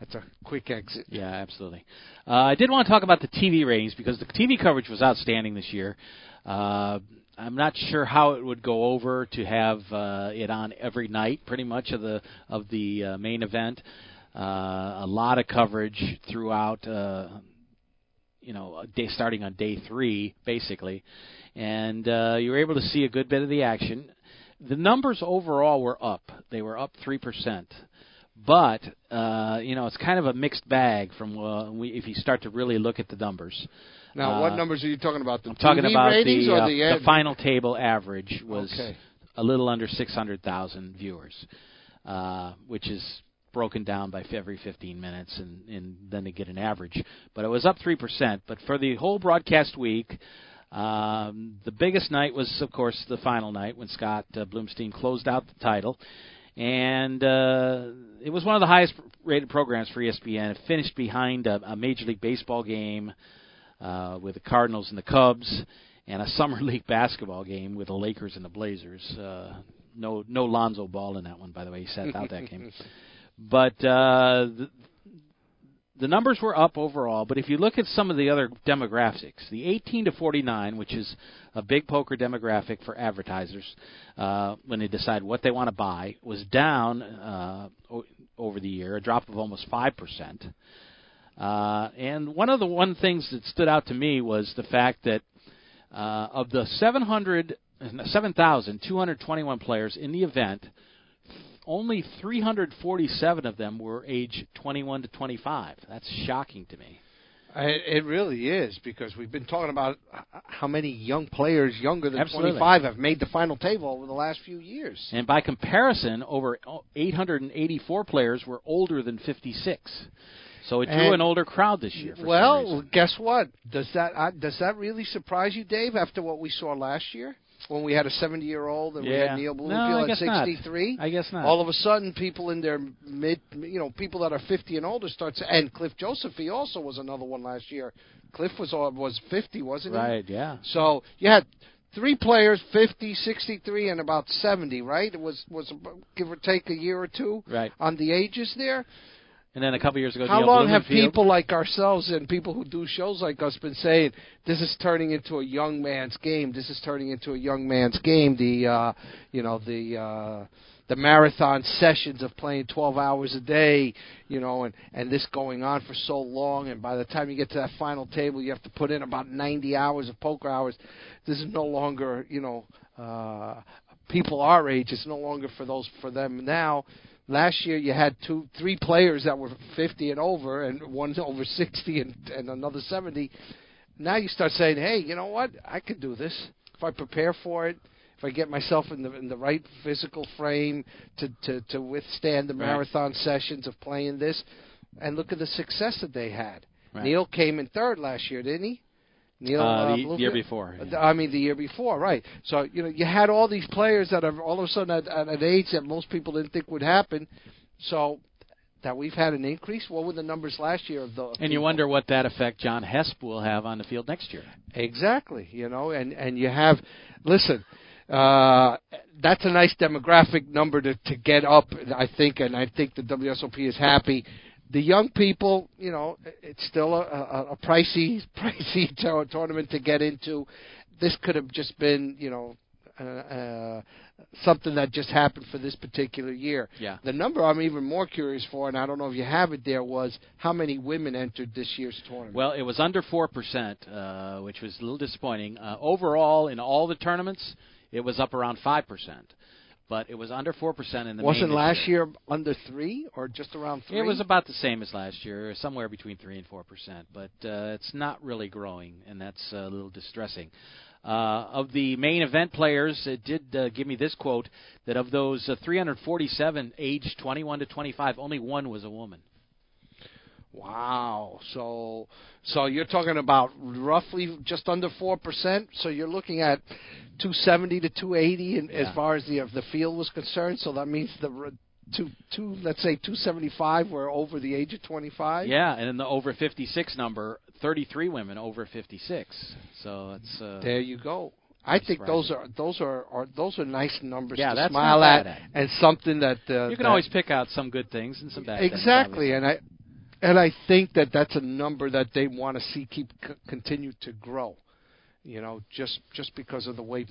That's a quick exit.
Yeah, absolutely. Uh, I did want to talk about the TV ratings because the TV coverage was outstanding this year. Uh, I'm not sure how it would go over to have uh, it on every night, pretty much of the of the uh, main event. Uh, a lot of coverage throughout. Uh, you know, day starting on day three, basically, and uh, you were able to see a good bit of the action. The numbers overall were up; they were up three percent but uh, you know it's kind of a mixed bag from uh, we, if you start to really look at the numbers.
Now,
Uh,
what numbers are you talking about? The
I'm talking
TV
about
ratings
the
or
uh,
the,
the final table average was
Okay.
a little under 600,000 viewers, uh, which is broken down by every 15 minutes, and, and then they get an average. But it was up three percent. But for the whole broadcast week. Um, the biggest night was, of course, the final night when Scott uh, Blumstein closed out the title, and uh, it was one of the highest rated programs for ESPN. It finished behind a, a Major League Baseball game uh, with the Cardinals and the Cubs, and a Summer League basketball game with the Lakers and the Blazers. Uh, no, no Lonzo Ball in that one, by the way. He sat out that game. But uh, the, the numbers were up overall. But if you look at some of the other demographics, the 18 to 49, which is a big poker demographic for advertisers uh, when they decide what they want to buy, was down uh, over the year, a drop of almost five percent. Uh, and one of the one things that stood out to me was the fact that uh, of the 700, 7,221 players in the event, only 347 of them were age 21 to 25. That's shocking to me.
It really is because we've been talking about how many young players younger than
Absolutely.
25 have made the final table over the last few years.
And by comparison, over 884 players were older than 56. So it drew
And-
an older crowd this year.
Well, guess what? Does that uh, does that really surprise you, Dave? After what we saw last year, when we had a 70 year old and we had Neil
No,
Blumenfield
I
at
guess not.
63,
I guess not.
all of a sudden people in their mid, you know, people that are 50 and older starts. And Cliff Josephy also was another one last year. Cliff was uh, was 50, wasn't he?
right, yeah.
So you had three players, 50, 63, and about 70, right? It was was give or take a year or two
Right.
on the ages there.
And then a couple years ago,
How
Neil
long have people like ourselves and people who do shows like us been saying this is turning into a young man's game? This is turning into a young man's game. The uh, you know the uh, the marathon sessions of playing 12 hours a day, you know, and and this going on for so long, and by the time you get to that final table, you have to put in about 90 hours of poker hours. This is no longer you know uh, people our age. It's no longer for those for them now. Last year you had two, three players that were 50 and over, and one over 60 and, and another 70. Now you start saying, hey, you know what? I could do this if I prepare for it. If I get myself in the in the right physical frame to to to withstand the
Right.
marathon sessions of playing this, and look at the success that they had.
Right.
Neil came in third last year, didn't he? Neil,
Uh, the
Blumenfield?
year before,
Uh, I mean, the year before, right? So you know, you had all these players that are all of a sudden at, at an age that most people didn't think would happen. So that we've had an increase. What were the numbers last year of the?
And you wonder what that effect John Hesp will have on the field next year.
Exactly. You know, and and you have, listen, uh, that's a nice demographic number to to get up. I think, and I think the WSOP is happy. The young people, you know, it's still a, a, a pricey pricey tour- tournament to get into. This could have just been, you know. Uh, uh, something that just happened for this particular year.
Yeah.
The number I'm even more curious for, and I don't know if you have it there, was how many women entered this year's tournament.
Well, it was under four percent, uh, which was a little disappointing. Uh, overall, in all the tournaments, it was up around five percent, but it was under four percent in the.
Wasn't last year under three or just around three?
It was about the same as last year, somewhere between three and four percent, but uh, it's not really growing, and that's a little distressing. Uh, of the main event players, it did uh, give me this quote that of those uh, 347 aged 21 to 25, only one was a woman.
Wow. So so you're talking about roughly just under four percent. So you're looking at 270 to 280 in,
Yeah.
as far as the the field was concerned. So that means the two two let's say 275 were over the age of 25.
Yeah, and in the over 56 number, 33 women over 56. So it's uh,
There you go. I think
surprising.
those are those are, are those are nice numbers
Yeah,
to
that's
smile
not
at, and something that uh,
you can
that-
always pick out some good things and some bad things.
exactly,
obviously.
and I and I think that that's a number that they want to see keep c- continue to grow. You know, just just because of the way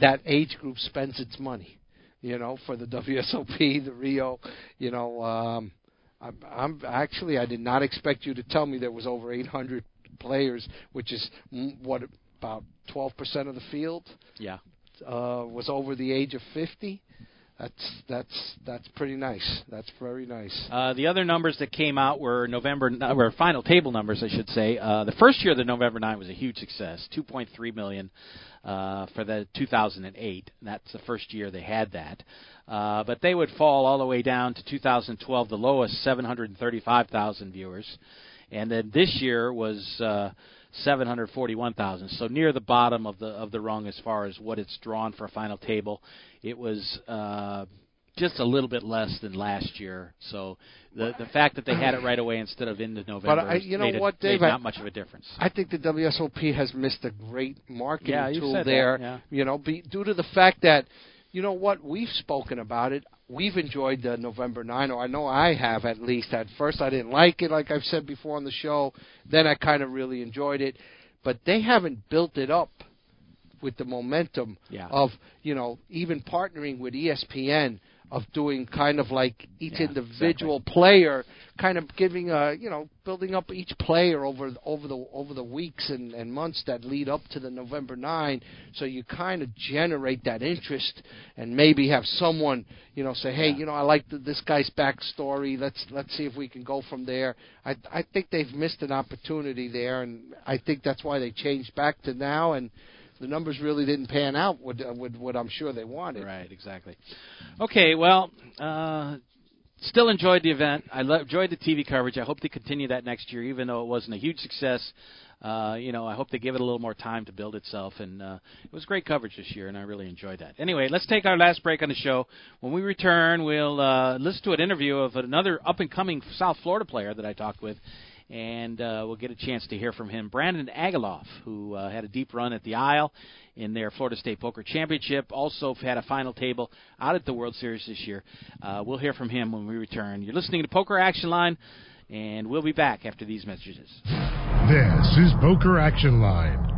that age group spends its money. You know, for the WSOP, the Rio. You know, um, I'm, I'm actually I did not expect you to tell me there was over 800 players, which is mm, what about 12 percent of the field
Yeah.
uh, was over the age of 50. That's that's that's pretty nice. That's very nice.
Uh, the other numbers that came out were November, uh, were final table numbers, I should say. Uh, the first year of the November 9 was a huge success, 2.3 million uh, for the 2008. That's the first year they had that. Uh, but they would fall all the way down to 2012, the lowest, 735,000 viewers, and then this year was uh, 741,000. So near the bottom of the of the rung as far as what it's drawn for a final table. It was. Uh, just a little bit less than last year. So the the fact that they had it right away instead of into November,
I- you know
made
what,
made
Dave,
not much of a difference.
I think the WSOP has missed a great marketing
Yeah,
tool
that,
there.
yeah.
You know, be, due to the fact that, you know what, we've spoken about it. We've enjoyed the November 9, or I know I have at least. At first, I didn't like it, like I've said before on the show. Then I kind of really enjoyed it. But they haven't built it up with the momentum
Yeah.
of, you know, even partnering with ESPN of doing kind of like each
Yeah,
individual player kind of giving a you know building up each player over over the over the weeks and, and months that lead up to the November 9 so you kind of generate that interest and maybe have someone you know say hey
Yeah.
you know I like the, this guy's backstory. Let's let's see if we can go from there. I I think they've missed an opportunity there and I think that's why they changed back to now and the numbers really didn't pan out with, uh, what I'm sure they wanted.
Right, exactly. Okay, well, uh, still enjoyed the event. I lo- enjoyed the TV coverage. I hope they continue that next year, even though it wasn't a huge success. Uh, you know, I hope they give it a little more time to build itself, and uh, it was great coverage this year, and I really enjoyed that. Anyway, let's take our last break on the show. When we return, we'll uh, listen to an interview of another up and coming South Florida player that I talked with, and uh, we'll get a chance to hear from him. Brandon Agaloff, who uh, had a deep run at the Isle in their Florida State Poker Championship, also had a final table out at the World Series this year. Uh, we'll hear from him when we return. You're listening to Poker Action Line, and we'll be back after these messages.
This is Poker Action Line.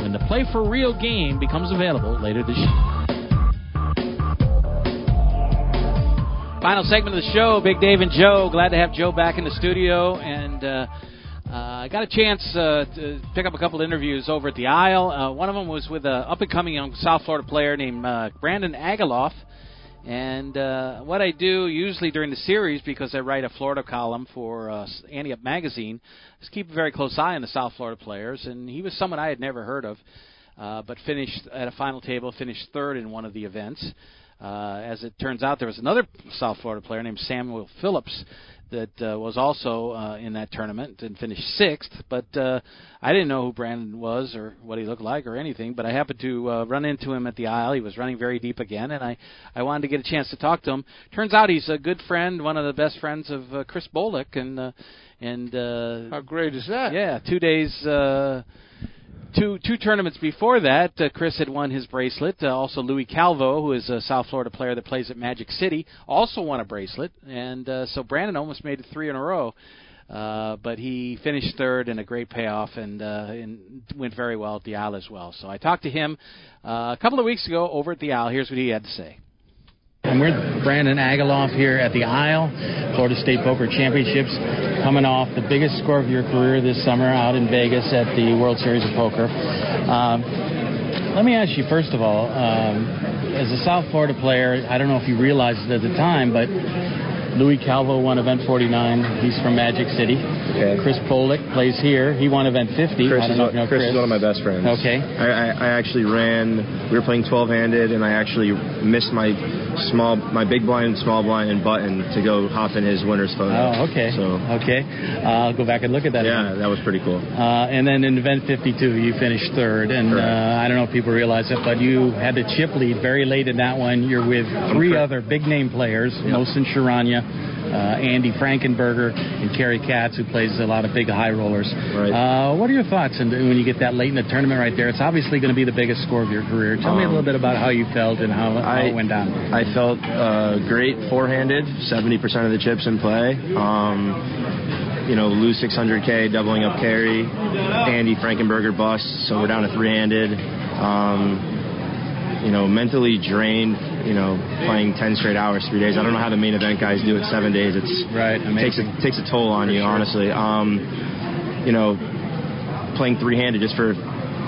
when the Play for Real game becomes available later this year.
Final segment of the show, Big Dave and Joe. Glad to have Joe back in the studio, and uh, uh, I got a chance uh, to pick up a couple of interviews over at the Isle. Uh, one of them was with an up and coming young South Florida player named uh, Brandon Agaloff. And uh, what I do usually during the series, because I write a Florida column for Ante Up Magazine, is keep a very close eye on the South Florida players. And he was someone I had never heard of, uh, but finished at a final table, finished third in one of the events. Uh, as it turns out, there was another South Florida player named Samuel Phillips that uh, was also uh, in that tournament and finished sixth. But uh, I didn't know who Brandon was or what he looked like or anything. But I happened to uh, run into him at the Isle. He was running very deep again, and I I wanted to get a chance to talk to him. Turns out he's a good friend, one of the best friends of uh, Chris Bolek, and uh, and uh,
how great is that?
Yeah, two days. Uh, two two tournaments before that, uh, Chris had won his bracelet. Uh, also, Louis Calvo, who is a South Florida player that plays at Magic City, also won a bracelet, and uh, so Brandon almost made it three in a row. Uh, but he finished third in a great payoff and, uh, and went very well at the Isle as well. So I talked to him uh, a couple of weeks ago over at the Isle. Here's what he had to say.
And we're Brandon Agaloff here at the Isle, Florida State Poker Championships, coming off the biggest score of your career this summer out in Vegas at the World Series of Poker. Um, let me ask you, first of all, um, as a South Florida player, I don't know if you realized it at the time, but Louis Calvo won Event 49. He's from Magic City.
Okay.
Chris Bolek plays here. He won Event 50.
Chris, is,
know if you know
Chris,
Chris
is one of my best friends.
Okay.
I, I, I actually ran. We were playing 12-handed, and I actually missed my small, my big blind, small blind, and button to go hop in his winner's photo.
Oh, okay.
So
okay, uh, I'll go back and look at that.
yeah,
again.
that was pretty cool.
Uh, and then in event 52, you finished third. And uh, I don't know if people realize it, but you had the chip lead very late in that one. You're with three other big name players, Mohsin Charania, uh, Andy Frankenberger, and Cary Katz, who plays a lot of big high rollers.
Right.
Uh, what are your thoughts and when you get that late in the tournament right there? It's obviously going to be the biggest score of your career. Tell me a
Um,
little bit about how you felt and how, how
I-
it went down.
I felt uh, great four-handed, 70% of the chips in play. Um, you know, lose 600k, doubling up Cary. Andy Frankenberger bust, so we're down to three-handed. Um, you know, mentally drained. You know, playing 10 straight hours, three days. I don't know how the main event guys do it seven days. It's
right.
Takes a takes a toll on you, honestly. Um, you know, playing three-handed just for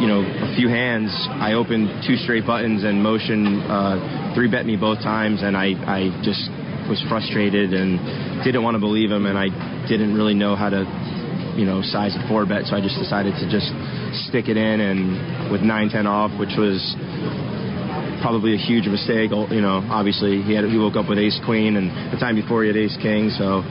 you know a few hands. I opened two straight buttons and Mohsin uh, three bet me both times, and I I just was frustrated and didn't want to believe him, and I didn't really know how to you know size a four bet, so I just decided to just stick it in and with nine ten off, which was probably a huge mistake. You know, obviously he had he woke up with ace queen, and the time before he had ace king, so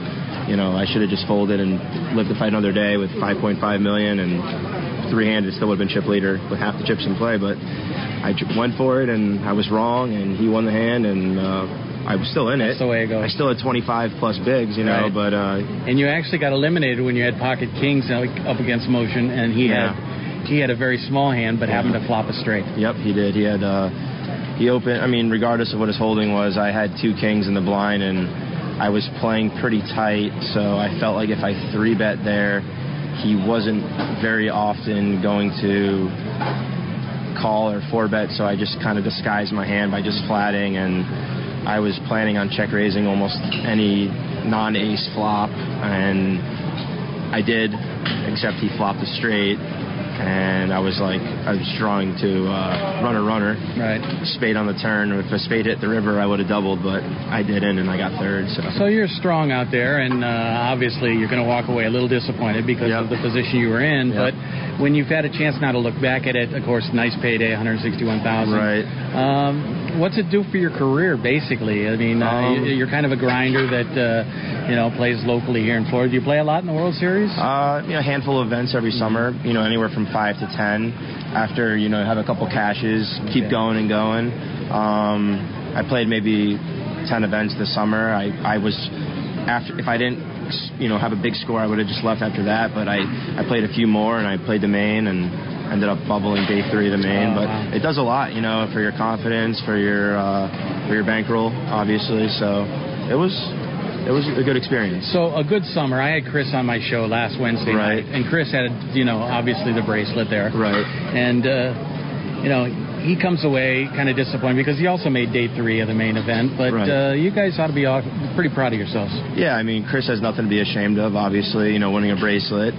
you know, I should have just folded and lived to fight another day with 5.5 million and three-handed. It still would have been chip leader with half the chips in play, but I went for it and I was wrong, and he won the hand, and uh, I was still in it.
That's the way it goes.
I still had 25 plus bigs, you know,
Right.
but uh,
And you actually got eliminated when you had pocket kings uh, up against Mohsin, and he
Yeah.
had he had a very small hand, but happened to flop a straight.
Yep, he did. He had uh, he opened. I mean, regardless of what his holding was, I had two kings in the blind, and I was playing pretty tight. So I felt like if I three bet there, he wasn't very often going to call or four bet. So I just kind of disguised my hand by just flatting, and I was planning on check raising almost any non-ace flop, and I did, except he flopped a straight, and I was like, I was drawing to uh, runner runner,
right?
Spade on the turn. If a spade hit the river, I would have doubled, but I didn't, and I got third. So
So you're strong out there, and uh, obviously you're going to walk away a little disappointed because of the position you were in. But when you've had a chance now to look back at it, of course, nice payday, 161,000.
Right.
Um, what's it do for your career, basically? I mean, uh,
Um,
you- you're kind of a grinder that uh, you know plays locally here in Florida. Do you play a lot in the World Series?
Uh, you know, a handful of events every summer. You know, anywhere from five to ten. After you know, have a couple caches, keep going and going. Um, I played maybe ten events this summer. I I was after if I didn't you know have a big score, I would have just left after that. But I I played a few more and I played the main and ended up bubbling day three of the main.
Oh,
but
wow.
it does a lot, you know, for your confidence, for your uh, for your bankroll, obviously. So it was it was a good experience.
So a good summer. I had Chris on my show last Wednesday
Right.
night, and Chris had, you know, obviously the bracelet there.
Right.
And uh, you know, he comes away kind of disappointed because he also made day three of the main event. But
Right.
uh, you guys ought to be all, pretty proud of yourselves.
Yeah, I mean, Chris has nothing to be ashamed of. Obviously, you know, winning a bracelet.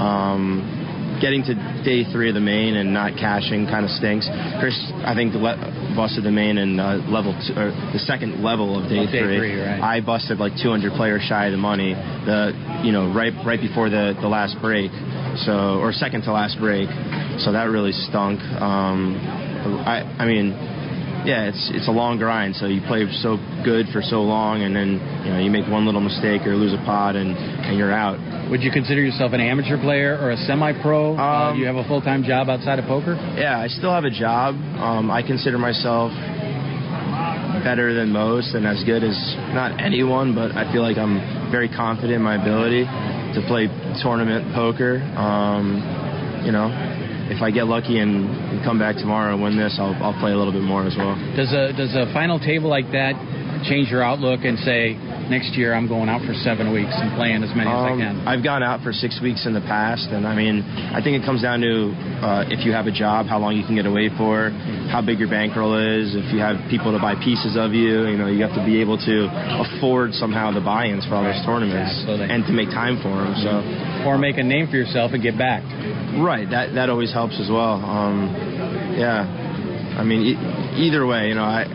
Um, getting to day three of the main and not cashing kind of stinks. Chris, I think, le- busted the main and uh, level two, or the second level of day,
day three, right.
I busted like 200 players shy of the money. The you know right right before the the last break, so or second to last break. So that really stunk. Um, I I mean. Yeah, it's it's a long grind. So you play so good for so long, and then you know you make one little mistake or lose a pot, and and you're out.
Would you consider yourself an amateur player or a semi-pro? uh, you have a full-time job outside of poker?
Yeah, I still have a job. Um, I consider myself better than most and as good as not anyone, but I feel like I'm very confident in my ability to play tournament poker. Um, you know, if I get lucky and, come back tomorrow and win this, I'll, I'll play a little bit more as well.
Does a does a final table like that change your outlook and say next year I'm going out for seven weeks and playing as many as I
Um,
can?
I've gone out for six weeks in the past, and I mean, I think it comes down to uh, if you have a job, how long you can get away for, how big your bankroll is, if you have people to buy pieces of you. You know, you have to be able to afford somehow the buy-ins for all those tournaments and to make time for them. So,
or make a name for yourself and get back.
right, that that always helps as well. Um, yeah, I mean, e- either way, you know, I.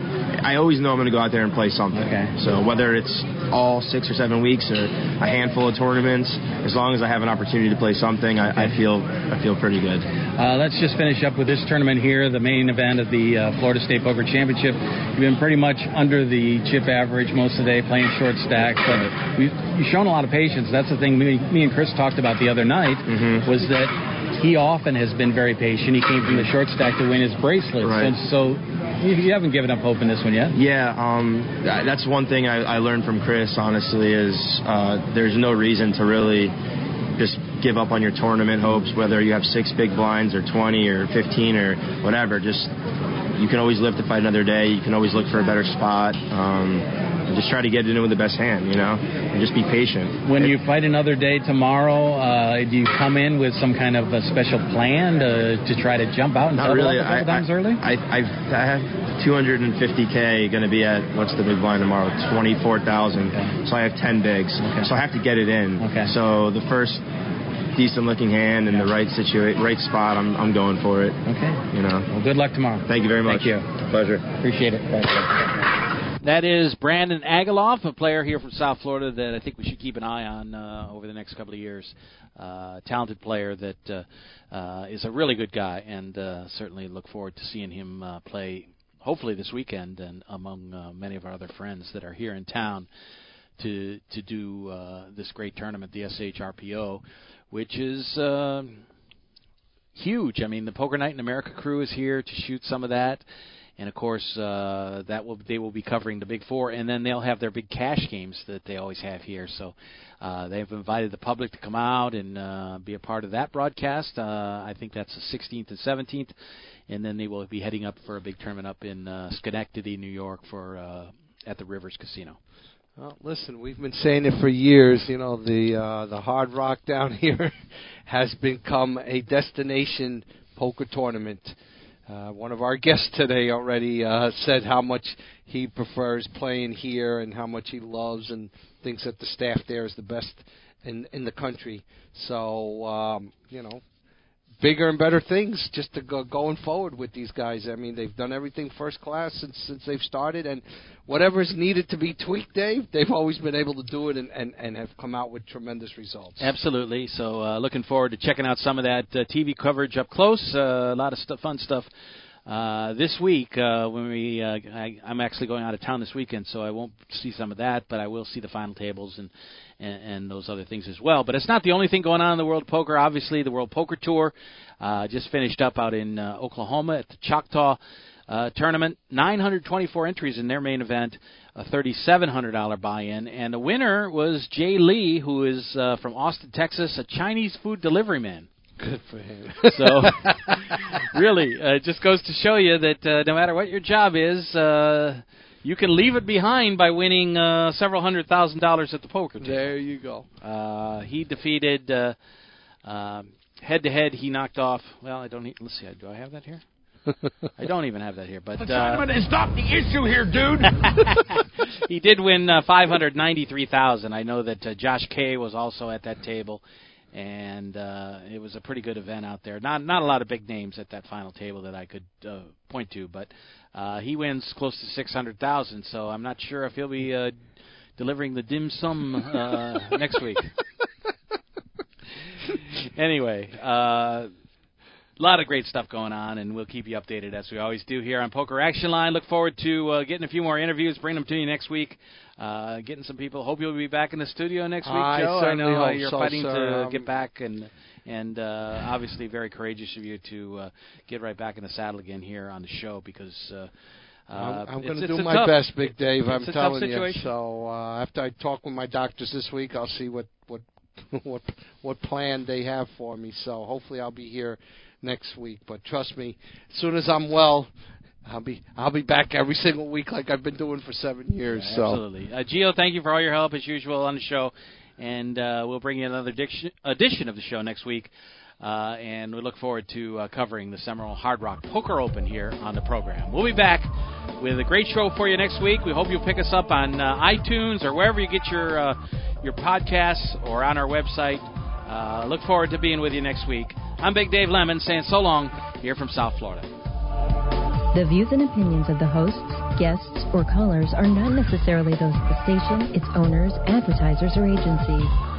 I always know I'm going to go out there and play something. Okay. So whether it's all six or seven weeks or a handful of tournaments, as long as I have an opportunity to play something, I, I feel I feel pretty good.
Uh, let's just finish up with this tournament here, the main event of the uh, Florida State Poker Championship. You've been pretty much under the chip average most of the day, playing short stacks, but we've, you've shown a lot of patience. That's the thing me, me and Chris talked about the other night
Mm-hmm.
was that he often has been very patient. He came from the short stack to win his bracelets,
Right.
and so you, haven't given up hope in this one yet.
Yeah, um, that's one thing I, I learned from Chris. Honestly, is uh, there's no reason to really just give up on your tournament hopes, whether you have six big blinds or 20 or 15 or whatever. Just you can always live to fight another day. You can always look for a better spot. Um, and just try to get it in with the best hand, you know, and just be patient.
When you fight another day tomorrow, uh, do you come in with some kind of a special plan to, to try to jump out and
Not really.
up a couple
I,
times early?
I, I, I have 250k going to be at what's the big blind tomorrow? 24,000. Okay. So I have 10 bigs. Okay. So I have to get it in.
Okay.
So the first decent looking hand in the right situa- right spot, I'm, I'm going for it.
Okay.
You know.
Well, good luck tomorrow.
Thank you very much.
Thank you.
Pleasure.
Appreciate it.
That is Brandon Agaloff, a player here from South Florida that I think we should keep an eye on uh, over the next couple of years. Uh, talented player that uh, uh, is a really good guy, and uh, certainly look forward to seeing him uh, play. Hopefully this weekend, and among uh, many of our other friends that are here in town
to to do uh, this great tournament, the SHRPO, which is. Uh, huge. I mean, the Poker Night in America crew is here to shoot some of that, and of course, uh, that will they will be covering the Big Four, and then they'll have their big cash games that they always have here. So uh, they've invited the public to come out and uh, be a part of that broadcast. Uh, I think that's the 16th and 17th, and then they will be heading up for a big tournament up in uh, Schenectady, New York, for uh, at the Rivers Casino.
Well, listen, we've been saying it for years. You know, the uh, the Hard Rock down here has become a destination poker tournament. Uh, one of our guests today already uh, said how much he prefers playing here and how much he loves and thinks that the staff there is the best in in the country. So um, you know, bigger and better things just to go going forward with these guys. I mean, they've done everything first class since since they've started, and whatever's needed to be tweaked, Dave, they've always been able to do it and and, and have come out with tremendous results.
Absolutely. So uh, looking forward to checking out some of that uh, TV coverage up close. Uh, a lot of stuff, fun stuff. Uh, this week, uh, when we, uh, I, I'm actually going out of town this weekend, so I won't see some of that, but I will see the final tables and and, and those other things as well. But it's not the only thing going on in the World Poker. Obviously, the World Poker Tour uh, just finished up out in uh, Oklahoma at the Choctaw uh, tournament. 924 entries in their main event, a $3,700 buy-in, and the winner was Jay Lee, who is uh, from Austin, Texas, a Chinese food delivery man.
Good for him.
so, really, uh, it just goes to show you that uh, no matter what your job is, uh, you can leave it behind by winning uh, several hundred thousand dollars at the poker table.
There you go.
Uh, he defeated uh, uh, head to head. He knocked off. Well, I don't. Need, let's see. Do I have that here? I don't even have that here. But uh,
it's not the issue here, dude.
he did win uh, five hundred ninety-three thousand. I know that uh, Josh Kay was also at that table, and uh, it was a pretty good event out there. Not not a lot of big names at that final table that I could uh, point to, but uh, he wins close to six hundred thousand. So I'm not sure if he'll be uh, delivering the dim sum uh, next week. anyway, uh, a lot of great stuff going on, and we'll keep you updated as we always do here on Poker Action Line. Look forward to uh, getting a few more interviews, bring them to you next week. Uh, getting some people. Hope you'll be back in the studio next week,
I
Joe. I know uh, you're
so,
fighting
sir.
to
Um,
get back, and and uh, obviously very courageous of you to uh, get right back in the saddle again here on the show because. Uh, uh,
I'm, I'm going to do my
tough-
best, Big Dave. I'm telling you. So uh, after I talk with my doctors this week, I'll see what what what what plan they have for me. So hopefully I'll be here next week. But trust me, as soon as I'm well, I'll be I'll be back every single week like I've been doing for seven years.
Yeah,
so
Absolutely. Uh, Gio, thank you for all your help as usual on the show. And uh, we'll bring you another diction, edition of the show next week. Uh, and we look forward to uh, covering the Seminole Hard Rock Poker Open here on the program. We'll be back with a great show for you next week. We hope you'll pick us up on uh, iTunes or wherever you get your uh, your podcasts or on our website. Uh, look forward to being with you next week. I'm Big Dave Lamont saying so long here from South Florida.
The views and opinions of the hosts, guests, or callers are not necessarily those of the station, its owners, advertisers, or agencies.